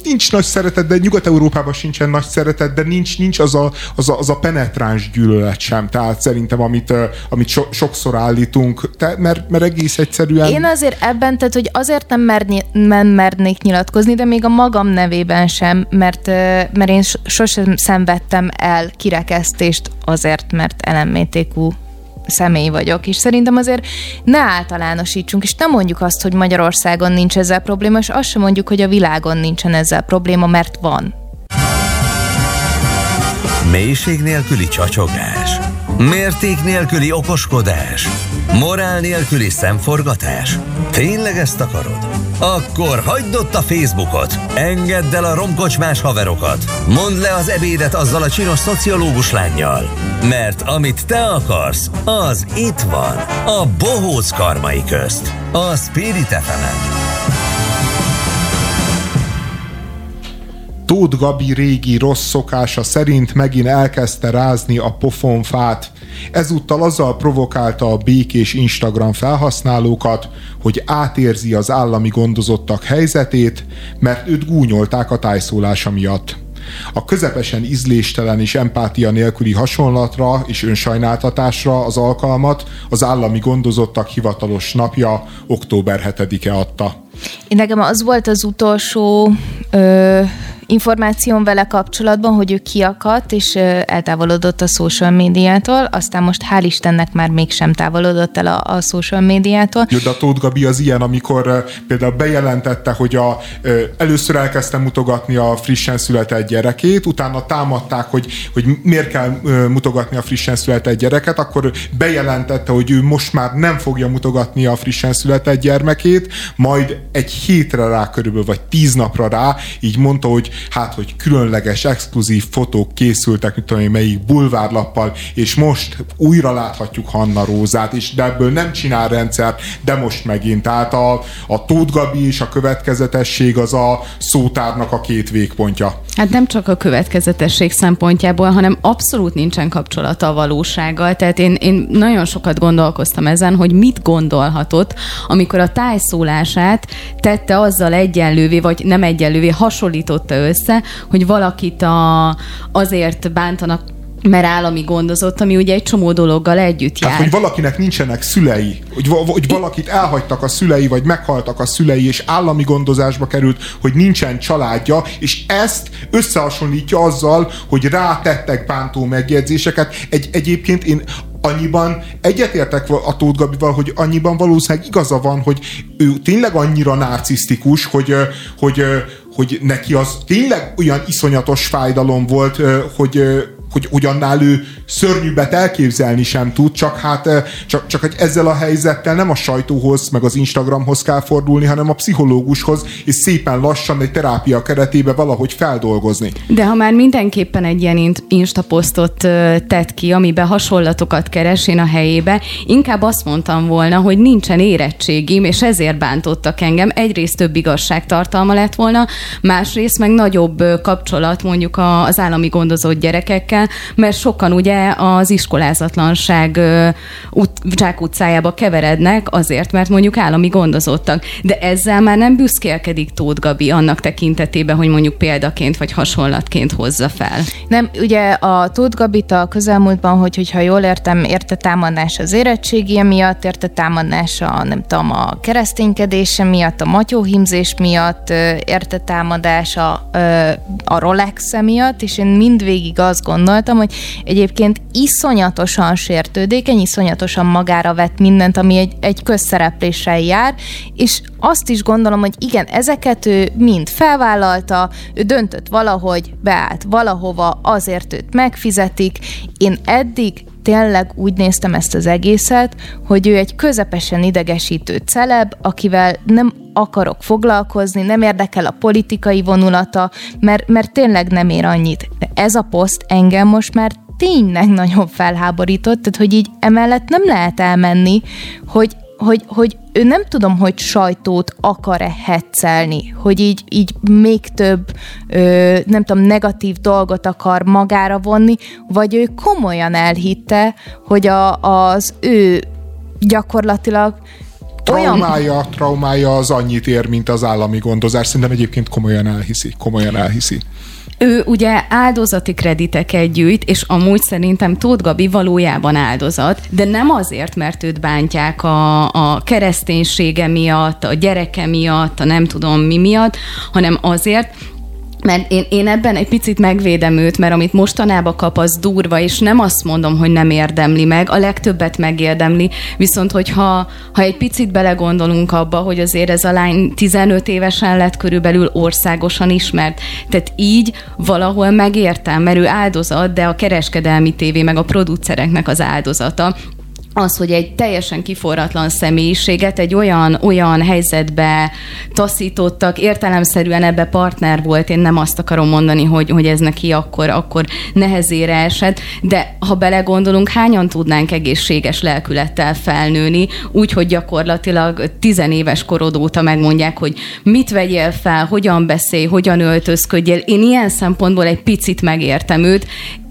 nincs nagy szeretet, de Nyugat-Európában sincsen nagy szeretet, de nincs, nincs az, a, az, a, az a penetráns gyűlölet sem. Tehát szerintem, amit, amit so, sokszor állítunk, te, mert, mert egész egyszerűen... Én azért ebben, tehát, hogy azért nem, merni, nem mernék nyilatkozni, de még a magam nevében sem, mert, mert én sosem szenvedtem el kirekesztést azért, mert LMBTQ személy vagyok, és szerintem azért ne általánosítsunk, és nem mondjuk azt, hogy Magyarországon nincs ezzel probléma, és azt sem mondjuk, hogy a világon nincsen ezzel probléma, mert van. Mélység nélküli csacsogás, mérték nélküli okoskodás, morál nélküli szemforgatás. Tényleg ezt akarod? Akkor hagyd ott a Facebookot, engedd el a romkocsmás haverokat, mondd le az ebédet azzal a csinos szociológus lányjal, mert amit te akarsz, az itt van, a bohóc karmai közt, a Spirit fm Tóth Gabi régi rossz szokása szerint megint elkezdte rázni a pofonfát. Ezúttal azzal provokálta a békés Instagram felhasználókat, hogy átérzi az állami gondozottak helyzetét, mert őt gúnyolták a tájszólása miatt. A közepesen ízléstelen és empátia nélküli hasonlatra és önsajnáltatásra az alkalmat az állami gondozottak hivatalos napja október 7-e adta. Én nekem az volt az utolsó ö, információm vele kapcsolatban, hogy ő kiakadt, és eltávolodott a social médiától, aztán most hál' Istennek már mégsem távolodott el a, a social médiától. Jó, de a Tóth Gabi az ilyen, amikor például bejelentette, hogy a, először elkezdte mutogatni a frissen született gyerekét, utána támadták, hogy, hogy miért kell mutogatni a frissen született gyereket, akkor bejelentette, hogy ő most már nem fogja mutogatni a frissen született gyermekét, majd egy hétre rá körülbelül, vagy tíz napra rá, így mondta, hogy hát, hogy különleges, exkluzív fotók készültek, mit tudom én, melyik bulvárlappal, és most újra láthatjuk Hanna Rózát, és de ebből nem csinál rendszer, de most megint. Tehát a, a Tóth Gabi és a következetesség az a szótárnak a két végpontja. Hát nem csak a következetesség szempontjából, hanem abszolút nincsen kapcsolata a valósággal. Tehát én, én nagyon sokat gondolkoztam ezen, hogy mit gondolhatott, amikor a tájszólását tette azzal egyenlővé, vagy nem egyenlővé, hasonlította össze, hogy valakit a, azért bántanak mert állami gondozott, ami ugye egy csomó dologgal együtt jár. Tehát, hogy valakinek nincsenek szülei, hogy, hogy valakit elhagytak a szülei, vagy meghaltak a szülei, és állami gondozásba került, hogy nincsen családja, és ezt összehasonlítja azzal, hogy rátettek bántó megjegyzéseket. Egy, egyébként én annyiban egyetértek a Tóth Gabival, hogy annyiban valószínűleg igaza van, hogy ő tényleg annyira narcisztikus, hogy, hogy, hogy neki az tényleg olyan iszonyatos fájdalom volt, hogy, hogy ugyannál ő szörnyűbbet elképzelni sem tud, csak hát csak, csak hogy ezzel a helyzettel nem a sajtóhoz, meg az Instagramhoz kell fordulni, hanem a pszichológushoz, és szépen lassan egy terápia keretébe valahogy feldolgozni. De ha már mindenképpen egy ilyen instaposztot tett ki, amiben hasonlatokat keres a helyébe, inkább azt mondtam volna, hogy nincsen érettségim, és ezért bántottak engem. Egyrészt több igazságtartalma lett volna, másrészt meg nagyobb kapcsolat mondjuk az állami gondozott gyerekekkel, mert sokan ugye az iskolázatlanság ut- utcájába keverednek azért, mert mondjuk állami gondozottak. De ezzel már nem büszkélkedik Tóth Gabi annak tekintetében, hogy mondjuk példaként vagy hasonlatként hozza fel. Nem, ugye a Tóth Gabit a közelmúltban, hogy, hogyha jól értem, érte támadás az érettségi miatt, érte támadás a, nem tudom, a kereszténykedése miatt, a matyóhimzés miatt, érte támadás a, a rolex miatt, és én mindvégig azt gondolom, gondoltam, hogy egyébként iszonyatosan sértődékeny, iszonyatosan magára vett mindent, ami egy, egy közszerepléssel jár, és azt is gondolom, hogy igen, ezeket ő mind felvállalta, ő döntött valahogy, beállt valahova, azért őt megfizetik. Én eddig tényleg úgy néztem ezt az egészet, hogy ő egy közepesen idegesítő celeb, akivel nem akarok foglalkozni, nem érdekel a politikai vonulata, mert, mert tényleg nem ér annyit. De ez a poszt engem most már tényleg nagyon felháborított, tehát hogy így emellett nem lehet elmenni, hogy hogy, hogy ő nem tudom, hogy sajtót akar-e hetszelni, hogy így, így még több, ö, nem tudom, negatív dolgot akar magára vonni, vagy ő komolyan elhitte, hogy a, az ő gyakorlatilag traumája, olyan... traumája az annyit ér, mint az állami gondozás. Szerintem egyébként komolyan elhiszi, komolyan elhiszi. Ő ugye áldozati krediteket gyűjt, és amúgy szerintem Tóth Gabi valójában áldozat, de nem azért, mert őt bántják a, a kereszténysége miatt, a gyereke miatt, a nem tudom mi miatt, hanem azért, mert én, én ebben egy picit megvédem őt, mert amit mostanában kap, az durva, és nem azt mondom, hogy nem érdemli meg, a legtöbbet megérdemli, viszont hogyha ha egy picit belegondolunk abba, hogy azért ez a lány 15 évesen lett körülbelül országosan ismert, tehát így valahol megértem, mert ő áldozat, de a kereskedelmi tévé meg a producereknek az áldozata, az, hogy egy teljesen kiforratlan személyiséget egy olyan, olyan helyzetbe taszítottak, értelemszerűen ebbe partner volt, én nem azt akarom mondani, hogy, hogy ez neki akkor, akkor nehezére esett, de ha belegondolunk, hányan tudnánk egészséges lelkülettel felnőni, úgy, hogy gyakorlatilag tizenéves korod óta megmondják, hogy mit vegyél fel, hogyan beszélj, hogyan öltözködjél. Én ilyen szempontból egy picit megértem őt,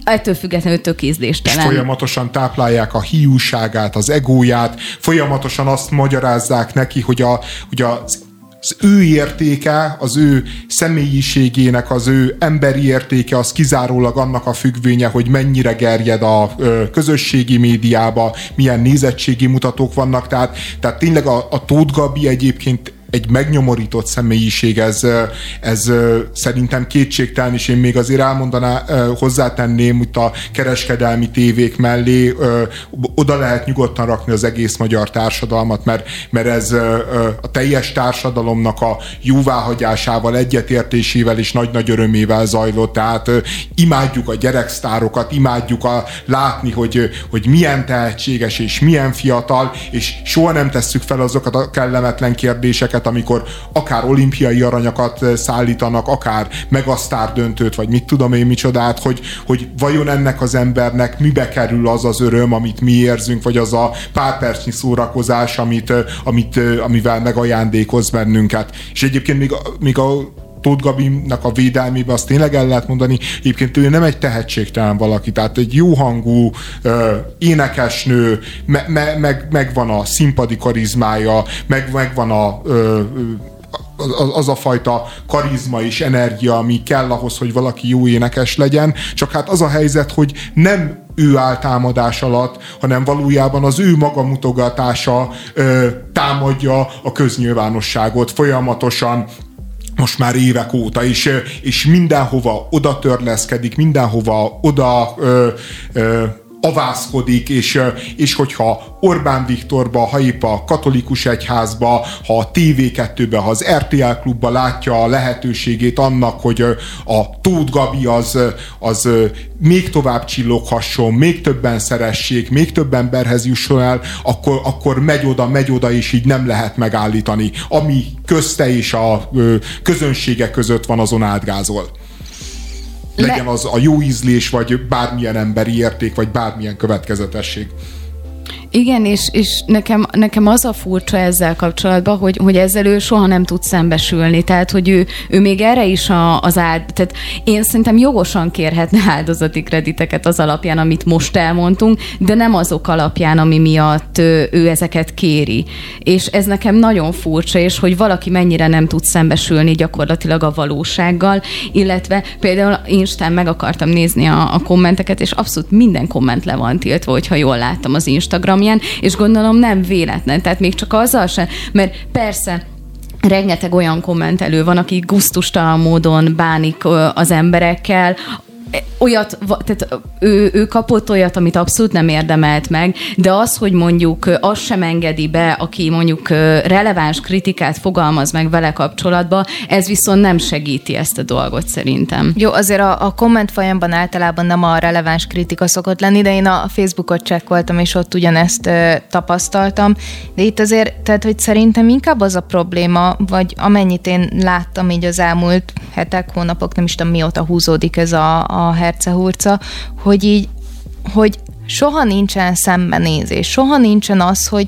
ettől függetlenül tök ízléstelen. És folyamatosan táplálják a hiúságát, az egóját, folyamatosan azt magyarázzák neki, hogy, a, hogy az az ő értéke, az ő személyiségének, az ő emberi értéke az kizárólag annak a függvénye, hogy mennyire gerjed a közösségi médiába, milyen nézettségi mutatók vannak, tehát, tehát tényleg a, a Tóth Gabi egyébként egy megnyomorított személyiség, ez, ez szerintem kétségtelen, és én még azért elmondaná, hozzátenném itt a kereskedelmi tévék mellé, oda lehet nyugodtan rakni az egész magyar társadalmat, mert, mert ez a teljes társadalomnak a jóváhagyásával, egyetértésével és nagy-nagy örömével zajlott, tehát imádjuk a gyereksztárokat, imádjuk a, látni, hogy, hogy milyen tehetséges és milyen fiatal, és soha nem tesszük fel azokat a kellemetlen kérdéseket, amikor akár olimpiai aranyakat szállítanak, akár megasztár döntőt, vagy mit tudom én micsodát, hogy, hogy vajon ennek az embernek mibe kerül az az öröm, amit mi érzünk, vagy az a pár percnyi szórakozás, amit, amit, amivel megajándékoz bennünket. És egyébként még, még a Tóth Gabinak a védelmébe azt tényleg el lehet mondani, egyébként ő nem egy tehetségtelen valaki, tehát egy jó hangú énekesnő, me, me, meg, megvan a színpadi karizmája, meg, megvan a ö, az a fajta karizma és energia, ami kell ahhoz, hogy valaki jó énekes legyen, csak hát az a helyzet, hogy nem ő áll támadás alatt, hanem valójában az ő maga mutogatása ö, támadja a köznyilvánosságot folyamatosan most már évek óta, és, és mindenhova oda törleszkedik, mindenhova oda ö, ö, avászkodik, és, és hogyha Orbán Viktorba, ha épp a katolikus egyházba, ha a TV2-be, ha az RTL klubba látja a lehetőségét annak, hogy a Tóth Gabi az, az még tovább csilloghasson, még többen szeressék, még több emberhez jusson el, akkor, akkor megy oda, megy oda, és így nem lehet megállítani. Ami közte és a közönsége között van, azon átgázol legyen az a jó ízlés, vagy bármilyen emberi érték, vagy bármilyen következetesség. Igen, és, és nekem, nekem az a furcsa ezzel kapcsolatban, hogy, hogy ezzel ő soha nem tud szembesülni. Tehát, hogy ő, ő még erre is a, az áld... Tehát én szerintem jogosan kérhetne áldozati krediteket az alapján, amit most elmondtunk, de nem azok alapján, ami miatt ő, ő ezeket kéri. És ez nekem nagyon furcsa, és hogy valaki mennyire nem tud szembesülni gyakorlatilag a valósággal, illetve például Instán meg akartam nézni a, a kommenteket, és abszolút minden komment le van tiltva, hogyha jól láttam az Instagram valamilyen, és gondolom nem véletlen, tehát még csak azzal sem, mert persze rengeteg olyan kommentelő van, aki guztustalan módon bánik az emberekkel, olyat, tehát ő, ő kapott olyat, amit abszolút nem érdemelt meg, de az, hogy mondjuk az sem engedi be, aki mondjuk releváns kritikát fogalmaz meg vele kapcsolatban, ez viszont nem segíti ezt a dolgot szerintem. Jó, azért a, a komment folyamban általában nem a releváns kritika szokott lenni, de én a Facebookot csekkoltam, és ott ugyanezt ö, tapasztaltam, de itt azért, tehát hogy szerintem inkább az a probléma, vagy amennyit én láttam így az elmúlt hetek, hónapok, nem is tudom mióta húzódik ez a, a hercehurca, hogy így, hogy soha nincsen szembenézés, soha nincsen az, hogy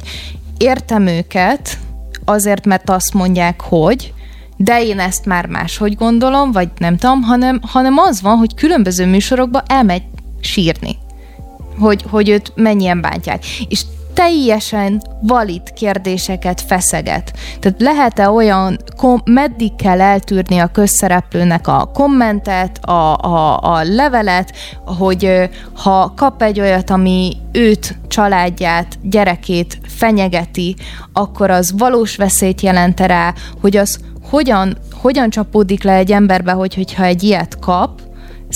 értem őket, azért, mert azt mondják, hogy, de én ezt már máshogy gondolom, vagy nem tudom, hanem, hanem az van, hogy különböző műsorokba elmegy sírni. Hogy, hogy őt mennyien bántják. És teljesen valid kérdéseket feszeget. Tehát lehet-e olyan, kom- meddig kell eltűrni a közszereplőnek a kommentet, a, a, a levelet, hogy ha kap egy olyat, ami őt, családját, gyerekét fenyegeti, akkor az valós veszélyt jelent rá, hogy az hogyan, hogyan csapódik le egy emberbe, hogy, hogyha egy ilyet kap,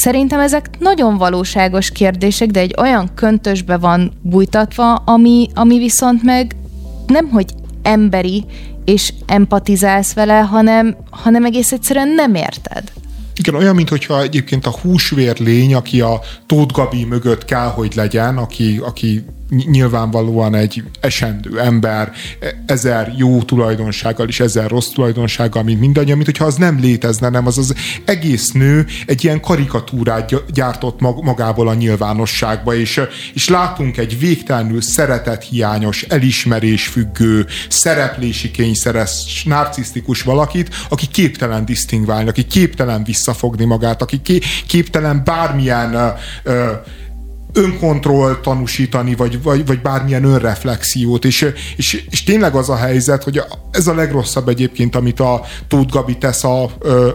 Szerintem ezek nagyon valóságos kérdések, de egy olyan köntösbe van bújtatva, ami, ami viszont meg nem, hogy emberi, és empatizálsz vele, hanem, hanem egész egyszerűen nem érted. Igen, olyan, mintha egyébként a húsvér lény, aki a Tóth Gabi mögött kell, hogy legyen, aki, aki nyilvánvalóan egy esendő ember, ezer jó tulajdonsággal és ezer rossz tulajdonsággal, mint mindannyian, mint hogyha az nem létezne, nem az az egész nő egy ilyen karikatúrát gyártott magából a nyilvánosságba, és, és látunk egy végtelenül szeretethiányos, elismerésfüggő, szereplési kényszeres, narcisztikus valakit, aki képtelen disztingválni, aki képtelen visszafogni magát, aki képtelen bármilyen uh, uh, önkontroll tanúsítani, vagy, vagy, vagy bármilyen önreflexiót, és, és, és tényleg az a helyzet, hogy ez a legrosszabb egyébként, amit a Tóth Gabi tesz a,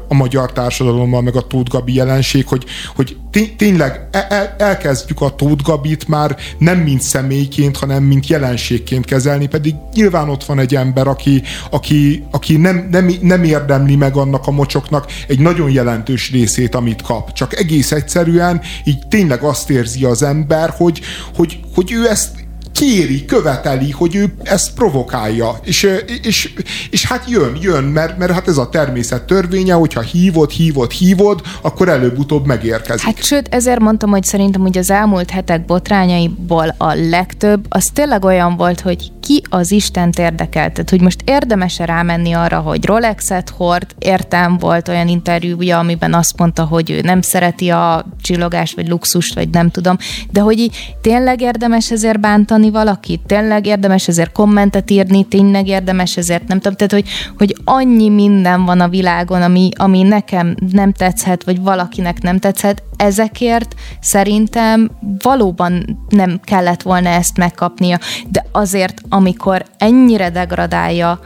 a magyar társadalommal, meg a Tóth Gabi jelenség, hogy, hogy tényleg el, elkezdjük a Tóth Gabit már nem mint személyként, hanem mint jelenségként kezelni, pedig nyilván ott van egy ember, aki, aki, aki nem, nem, nem érdemli meg annak a mocsoknak egy nagyon jelentős részét, amit kap. Csak egész egyszerűen így tényleg azt érzi az ember, hogy, hogy, hogy ő ezt kéri, követeli, hogy ő ezt provokálja. És, és, és hát jön, jön, mert, mert hát ez a természet törvénye, hogyha hívod, hívod, hívod, akkor előbb-utóbb megérkezik. Hát sőt, ezért mondtam, hogy szerintem hogy az elmúlt hetek botrányaiból a legtöbb, az tényleg olyan volt, hogy ki az Istent érdekelt. Tehát, hogy most érdemes rámenni arra, hogy Rolexet hord, értem, volt olyan interjúja, amiben azt mondta, hogy ő nem szereti a csillogás, vagy luxust, vagy nem tudom, de hogy így tényleg érdemes ezért bántani valakit, tényleg érdemes ezért kommentet írni, tényleg érdemes ezért, nem tudom, tehát, hogy, hogy annyi minden van a világon, ami, ami nekem nem tetszhet, vagy valakinek nem tetszhet, ezekért szerintem valóban nem kellett volna ezt megkapnia, de azért, amikor ennyire degradálja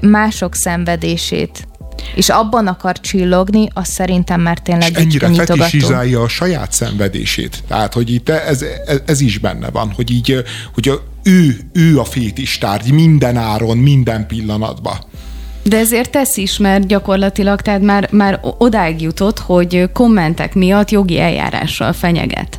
mások szenvedését, és abban akar csillogni, az szerintem már tényleg és ennyire fetisizálja a saját szenvedését. Tehát, hogy itt ez, ez, ez is benne van, hogy így, hogy a, ő, ő a fétistárgy minden áron, minden pillanatban. De ezért tesz is, mert gyakorlatilag tehát már, már odáig jutott, hogy kommentek miatt jogi eljárással fenyeget.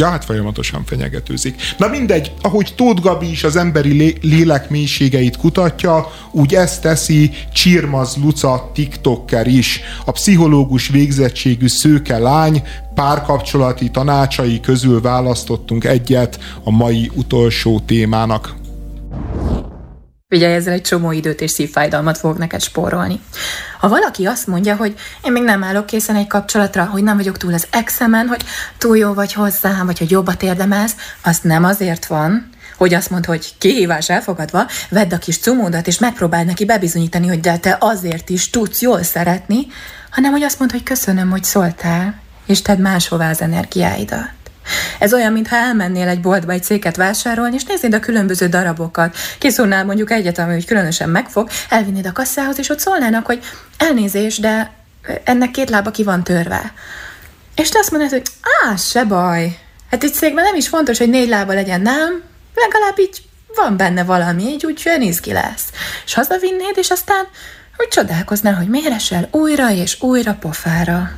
Ja, hát folyamatosan fenyegetőzik. Na mindegy, ahogy Tóth Gabi is az emberi lé- lélek mélységeit kutatja, úgy ezt teszi Csirmaz Luca TikToker is. A pszichológus végzettségű szőke lány párkapcsolati tanácsai közül választottunk egyet a mai utolsó témának. Ugye ezzel egy csomó időt és szívfájdalmat fog neked spórolni. Ha valaki azt mondja, hogy én még nem állok készen egy kapcsolatra, hogy nem vagyok túl az exemen, hogy túl jó vagy hozzám, vagy hogy jobbat érdemelsz, azt nem azért van, hogy azt mond, hogy kihívás elfogadva, vedd a kis cumódat, és megpróbáld neki bebizonyítani, hogy de te azért is tudsz jól szeretni, hanem hogy azt mond, hogy köszönöm, hogy szóltál, és tedd máshová az energiáidat. Ez olyan, mintha elmennél egy boltba egy céket vásárolni, és néznéd a különböző darabokat. Kiszúrnál mondjuk egyet, ami úgy különösen megfog, elvinnéd a kasszához, és ott szólnának, hogy elnézés, de ennek két lába ki van törve. És te azt mondod, hogy á, se baj. Hát egy cégben nem is fontos, hogy négy lába legyen, nem? Legalább így van benne valami, így úgy néz ki lesz. És hazavinnéd, és aztán úgy csodálkoznál, hogy miért esel újra és újra pofára.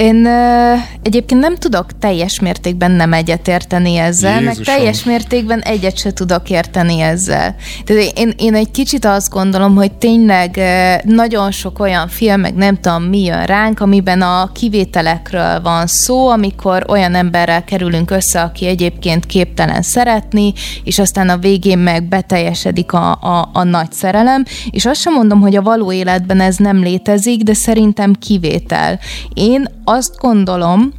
Én egyébként nem tudok teljes mértékben nem egyetérteni ezzel, Jézusom. meg teljes mértékben egyet se tudok érteni ezzel. Tehát én, én egy kicsit azt gondolom, hogy tényleg nagyon sok olyan film, meg nem tudom mi jön ránk, amiben a kivételekről van szó, amikor olyan emberrel kerülünk össze, aki egyébként képtelen szeretni, és aztán a végén meg beteljesedik a, a, a nagy szerelem, és azt sem mondom, hogy a való életben ez nem létezik, de szerintem kivétel. Én azt gondolom,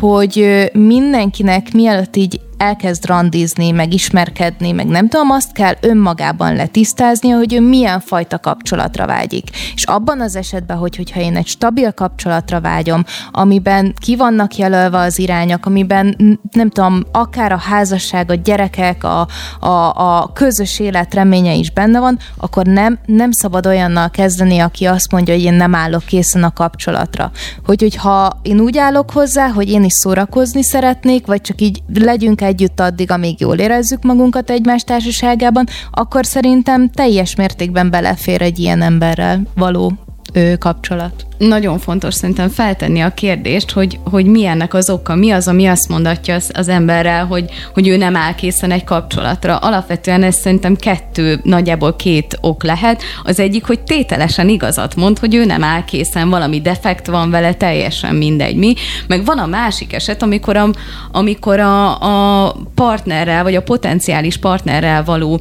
hogy mindenkinek mielőtt így elkezd randizni, meg ismerkedni, meg nem tudom, azt kell önmagában letisztázni, hogy ő milyen fajta kapcsolatra vágyik. És abban az esetben, hogy, hogyha én egy stabil kapcsolatra vágyom, amiben ki vannak jelölve az irányok, amiben nem tudom, akár a házasság, a gyerekek, a, a, a közös élet reménye is benne van, akkor nem, nem szabad olyannal kezdeni, aki azt mondja, hogy én nem állok készen a kapcsolatra. Hogy, hogyha én úgy állok hozzá, hogy én is szórakozni szeretnék, vagy csak így legyünk együtt addig, amíg jól érezzük magunkat egymás társaságában, akkor szerintem teljes mértékben belefér egy ilyen emberrel való ő, kapcsolat. Nagyon fontos szerintem feltenni a kérdést, hogy, hogy mi ennek az oka, mi az, ami azt mondatja az, az emberrel, hogy, hogy ő nem áll készen egy kapcsolatra. Alapvetően ez szerintem kettő, nagyjából két ok lehet. Az egyik, hogy tételesen igazat mond, hogy ő nem áll készen, valami defekt van vele, teljesen mindegy mi. Meg van a másik eset, amikor a, amikor a, a partnerrel, vagy a potenciális partnerrel való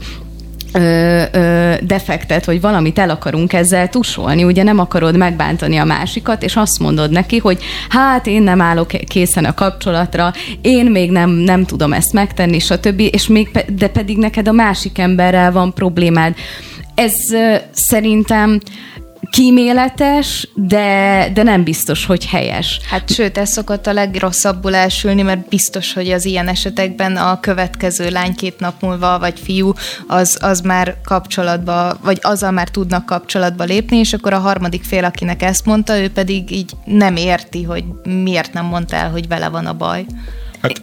ö, ö, defektet, vagy valamit el akarunk ezzel tusolni, ugye nem akarod megbántani a másikat, és azt mondod neki, hogy hát én nem állok készen a kapcsolatra, én még nem, nem tudom ezt megtenni, stb., és még, de pedig neked a másik emberrel van problémád. Ez ö, szerintem kíméletes, de, de nem biztos, hogy helyes. Hát sőt, ez szokott a legrosszabbul elsülni, mert biztos, hogy az ilyen esetekben a következő lány két nap múlva, vagy fiú, az, az már kapcsolatba, vagy azzal már tudnak kapcsolatba lépni, és akkor a harmadik fél, akinek ezt mondta, ő pedig így nem érti, hogy miért nem mondta el, hogy vele van a baj. Hát,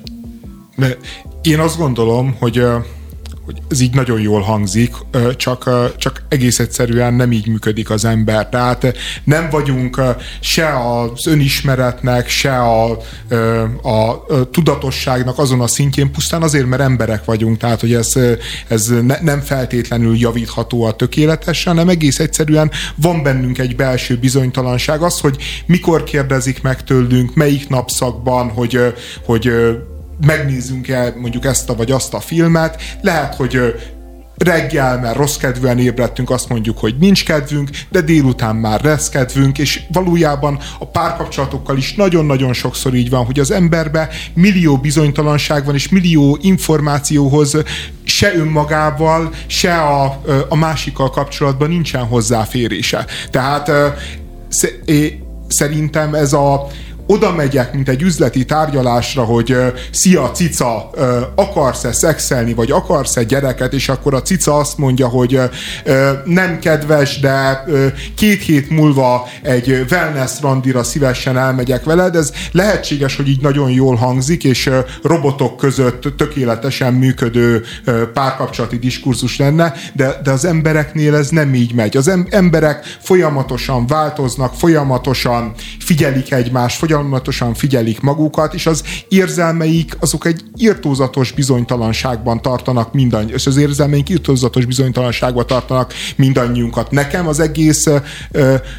én azt gondolom, hogy hogy ez így nagyon jól hangzik, csak, csak egész egyszerűen nem így működik az ember. Tehát nem vagyunk se az önismeretnek, se a, a, tudatosságnak azon a szintjén, pusztán azért, mert emberek vagyunk, tehát hogy ez, ez ne, nem feltétlenül javítható a tökéletesen, hanem egész egyszerűen van bennünk egy belső bizonytalanság. Az, hogy mikor kérdezik meg tőlünk, melyik napszakban, hogy, hogy megnézzünk el mondjuk ezt a vagy azt a filmet, lehet, hogy reggel, mert rossz kedvűen ébredtünk, azt mondjuk, hogy nincs kedvünk, de délután már lesz kedvünk, és valójában a párkapcsolatokkal is nagyon-nagyon sokszor így van, hogy az emberbe millió bizonytalanság van, és millió információhoz se önmagával, se a, a másikkal kapcsolatban nincsen hozzáférése. Tehát szerintem ez a oda megyek, mint egy üzleti tárgyalásra, hogy szia cica, akarsz-e szexelni, vagy akarsz-e gyereket, és akkor a cica azt mondja, hogy nem kedves, de két hét múlva egy wellness randira szívesen elmegyek veled, ez lehetséges, hogy így nagyon jól hangzik, és robotok között tökéletesen működő párkapcsolati diskurzus lenne, de, de az embereknél ez nem így megy. Az emberek folyamatosan változnak, folyamatosan figyelik egymást, folyamatosan folyamatosan figyelik magukat, és az érzelmeik azok egy irtózatos bizonytalanságban tartanak mindannyi, és az érzelmeink irtózatos bizonytalanságban tartanak mindannyiunkat. Nekem az egész uh,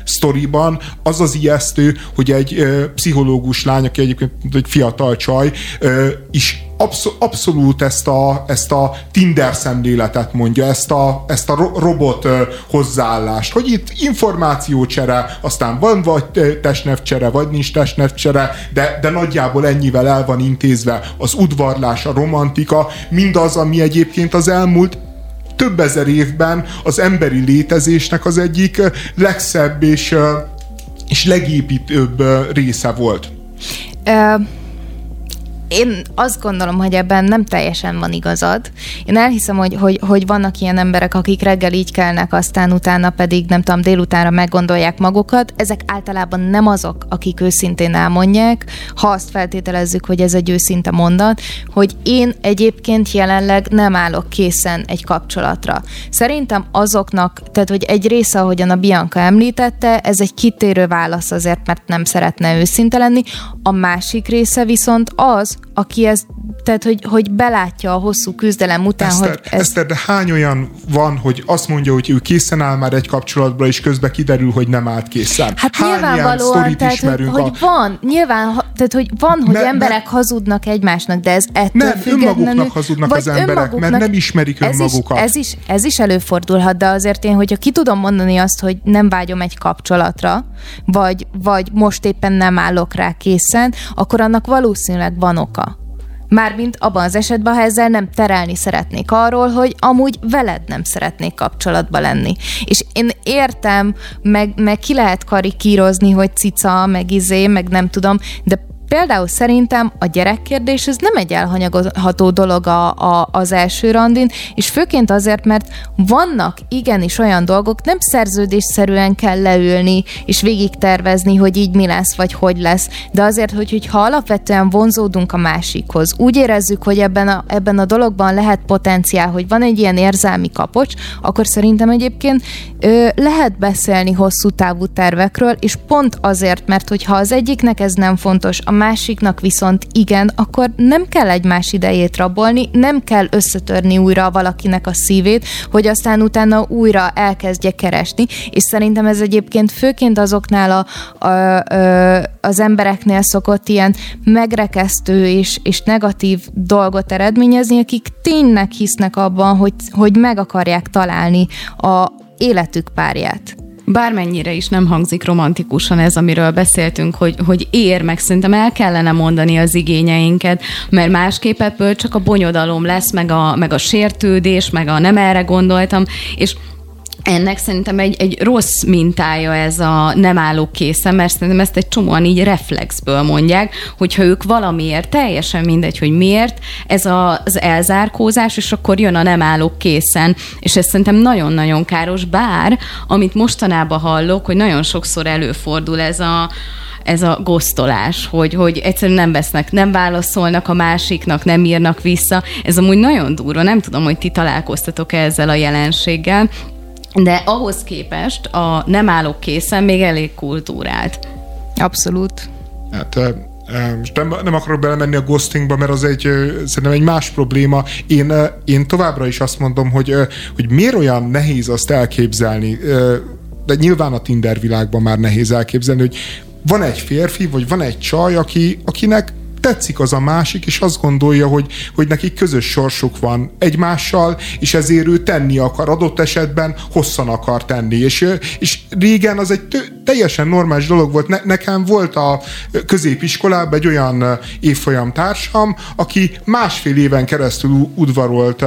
sztoriban az az ijesztő, hogy egy uh, pszichológus lány, aki egyébként egy fiatal csaj, uh, is abszol, abszolút ezt a, ezt a Tinder szemléletet mondja, ezt a, ezt a robot hozzáállást, hogy itt információcsere, aztán van vagy testnevcsere, vagy nincs testnevcsere, de, de nagyjából ennyivel el van intézve az udvarlás, a romantika, mindaz, ami egyébként az elmúlt több ezer évben az emberi létezésnek az egyik legszebb és, és legépítőbb része volt. Uh én azt gondolom, hogy ebben nem teljesen van igazad. Én elhiszem, hogy, hogy, hogy vannak ilyen emberek, akik reggel így kelnek, aztán utána pedig, nem tudom, délutánra meggondolják magukat. Ezek általában nem azok, akik őszintén elmondják, ha azt feltételezzük, hogy ez egy őszinte mondat, hogy én egyébként jelenleg nem állok készen egy kapcsolatra. Szerintem azoknak, tehát hogy egy része, ahogyan a Bianca említette, ez egy kitérő válasz azért, mert nem szeretne őszinte lenni. A másik része viszont az, aki ezt, tehát hogy, hogy belátja a hosszú küzdelem után, Eszter, hogy ez... Eszter, de hány olyan van, hogy azt mondja, hogy ő készen áll már egy kapcsolatba, és közben kiderül, hogy nem állt készen? Hát hány nyilvánvalóan, tehát, hogy, a... hogy van, nyilván, tehát hogy van, hogy ne, emberek ne, hazudnak egymásnak, de ez ettől nem, függetlenül... önmaguknak hazudnak az emberek, mert nem ismerik önmagukat. Ez is, ez, is, ez is előfordulhat, de azért én, hogyha ki tudom mondani azt, hogy nem vágyom egy kapcsolatra, vagy, vagy most éppen nem állok rá készen, akkor annak valószínűleg van oka. Mármint abban az esetben, ha ezzel nem terelni szeretnék arról, hogy amúgy veled nem szeretnék kapcsolatba lenni. És én értem, meg, meg ki lehet karikírozni, hogy cica, meg izé, meg nem tudom, de Például szerintem a gyerekkérdés ez nem egy elhanyagolható dolog a, a, az első randin, és főként azért, mert vannak igenis olyan dolgok, nem szerződésszerűen kell leülni és végig tervezni, hogy így mi lesz, vagy hogy lesz, de azért, hogy, hogy ha alapvetően vonzódunk a másikhoz, úgy érezzük, hogy ebben a, ebben a dologban lehet potenciál, hogy van egy ilyen érzelmi kapocs, akkor szerintem egyébként ö, lehet beszélni hosszú távú tervekről, és pont azért, mert hogyha az egyiknek ez nem fontos, a másiknak viszont igen, akkor nem kell egymás idejét rabolni, nem kell összetörni újra valakinek a szívét, hogy aztán utána újra elkezdje keresni, és szerintem ez egyébként főként azoknál a, a, a, az embereknél szokott ilyen megrekesztő és, és negatív dolgot eredményezni, akik tényleg hisznek abban, hogy, hogy meg akarják találni a életük párját bármennyire is nem hangzik romantikusan ez, amiről beszéltünk, hogy, hogy ér, meg szerintem el kellene mondani az igényeinket, mert másképp ebből csak a bonyodalom lesz, meg a, meg a sértődés, meg a nem erre gondoltam, és ennek szerintem egy, egy rossz mintája ez a nem álló készen, mert szerintem ezt egy csomóan így reflexből mondják, hogyha ők valamiért, teljesen mindegy, hogy miért, ez az elzárkózás, és akkor jön a nem álló készen, és ez szerintem nagyon-nagyon káros, bár amit mostanában hallok, hogy nagyon sokszor előfordul ez a ez a gosztolás, hogy, hogy egyszerűen nem vesznek, nem válaszolnak a másiknak, nem írnak vissza. Ez amúgy nagyon durva, nem tudom, hogy ti találkoztatok -e ezzel a jelenséggel, de ahhoz képest a nem állok készen még elég kultúrált. Abszolút. Hát most nem, nem akarok belemenni a ghostingba, mert az egy, szerintem egy más probléma. Én, én továbbra is azt mondom, hogy, hogy miért olyan nehéz azt elképzelni, de nyilván a Tinder világban már nehéz elképzelni, hogy van egy férfi, vagy van egy csaj, aki, akinek tetszik az a másik, és azt gondolja, hogy, hogy nekik közös sorsuk van egymással, és ezért ő tenni akar, adott esetben hosszan akar tenni. És, és régen az egy teljesen normális dolog volt. Ne, nekem volt a középiskolában egy olyan évfolyam társam, aki másfél éven keresztül udvarolt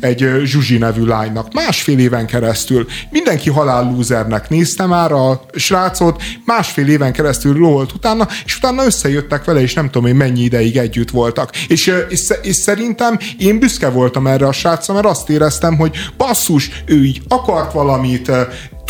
egy Zsuzsi nevű lánynak. Másfél éven keresztül. Mindenki halál lúzernek nézte már a srácot, másfél éven keresztül loholt utána, és utána összejöttek vele, és nem tudom én mennyi ideig együtt voltak. És, és, és szerintem én büszke voltam erre a srácra, mert azt éreztem, hogy basszus, ő így akart valamit,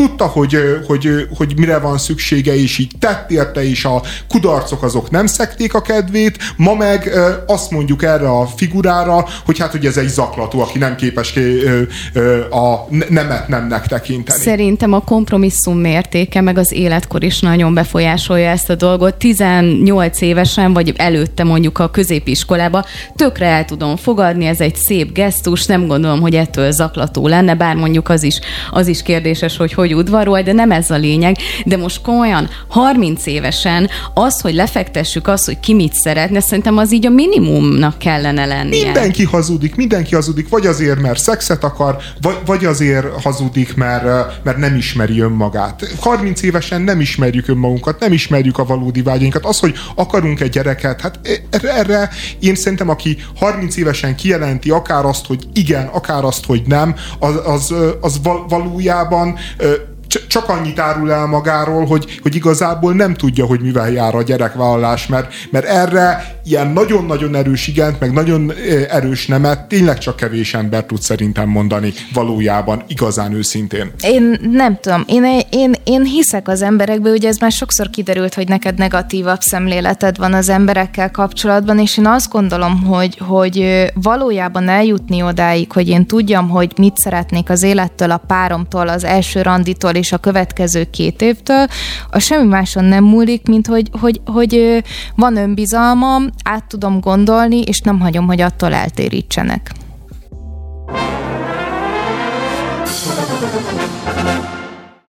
tudta, hogy, hogy, hogy mire van szüksége, és így tett érte, és a kudarcok azok nem szekték a kedvét, ma meg azt mondjuk erre a figurára, hogy hát, hogy ez egy zaklató, aki nem képes a nemet nemnek tekinteni. Szerintem a kompromisszum mértéke, meg az életkor is nagyon befolyásolja ezt a dolgot. 18 évesen, vagy előtte mondjuk a középiskolába, tökre el tudom fogadni, ez egy szép gesztus, nem gondolom, hogy ettől zaklató lenne, bár mondjuk az is, az is kérdéses, hogy hogy hogy udvarol, de nem ez a lényeg. De most komolyan 30 évesen az, hogy lefektessük azt, hogy ki mit szeretne, szerintem az így a minimumnak kellene lennie. Mindenki hazudik, mindenki hazudik, vagy azért, mert szexet akar, vagy, vagy azért hazudik, mert, mert nem ismeri önmagát. 30 évesen nem ismerjük önmagunkat, nem ismerjük a valódi vágyainkat. Az, hogy akarunk egy gyereket, hát erre, erre én szerintem, aki 30 évesen kijelenti akár azt, hogy igen, akár azt, hogy nem, az, az, az valójában csak annyit árul el magáról, hogy, hogy igazából nem tudja, hogy mivel jár a gyerekvállalás, mert, mert erre ilyen nagyon-nagyon erős igent, meg nagyon erős nemet tényleg csak kevés ember tud szerintem mondani valójában, igazán őszintén. Én nem tudom, én, én, én hiszek az emberekbe, ugye ez már sokszor kiderült, hogy neked negatívabb szemléleted van az emberekkel kapcsolatban, és én azt gondolom, hogy, hogy valójában eljutni odáig, hogy én tudjam, hogy mit szeretnék az élettől, a páromtól, az első randitól és a következő két évtől, a semmi máson nem múlik, mint hogy, hogy, hogy van önbizalmam, át tudom gondolni, és nem hagyom, hogy attól eltérítsenek.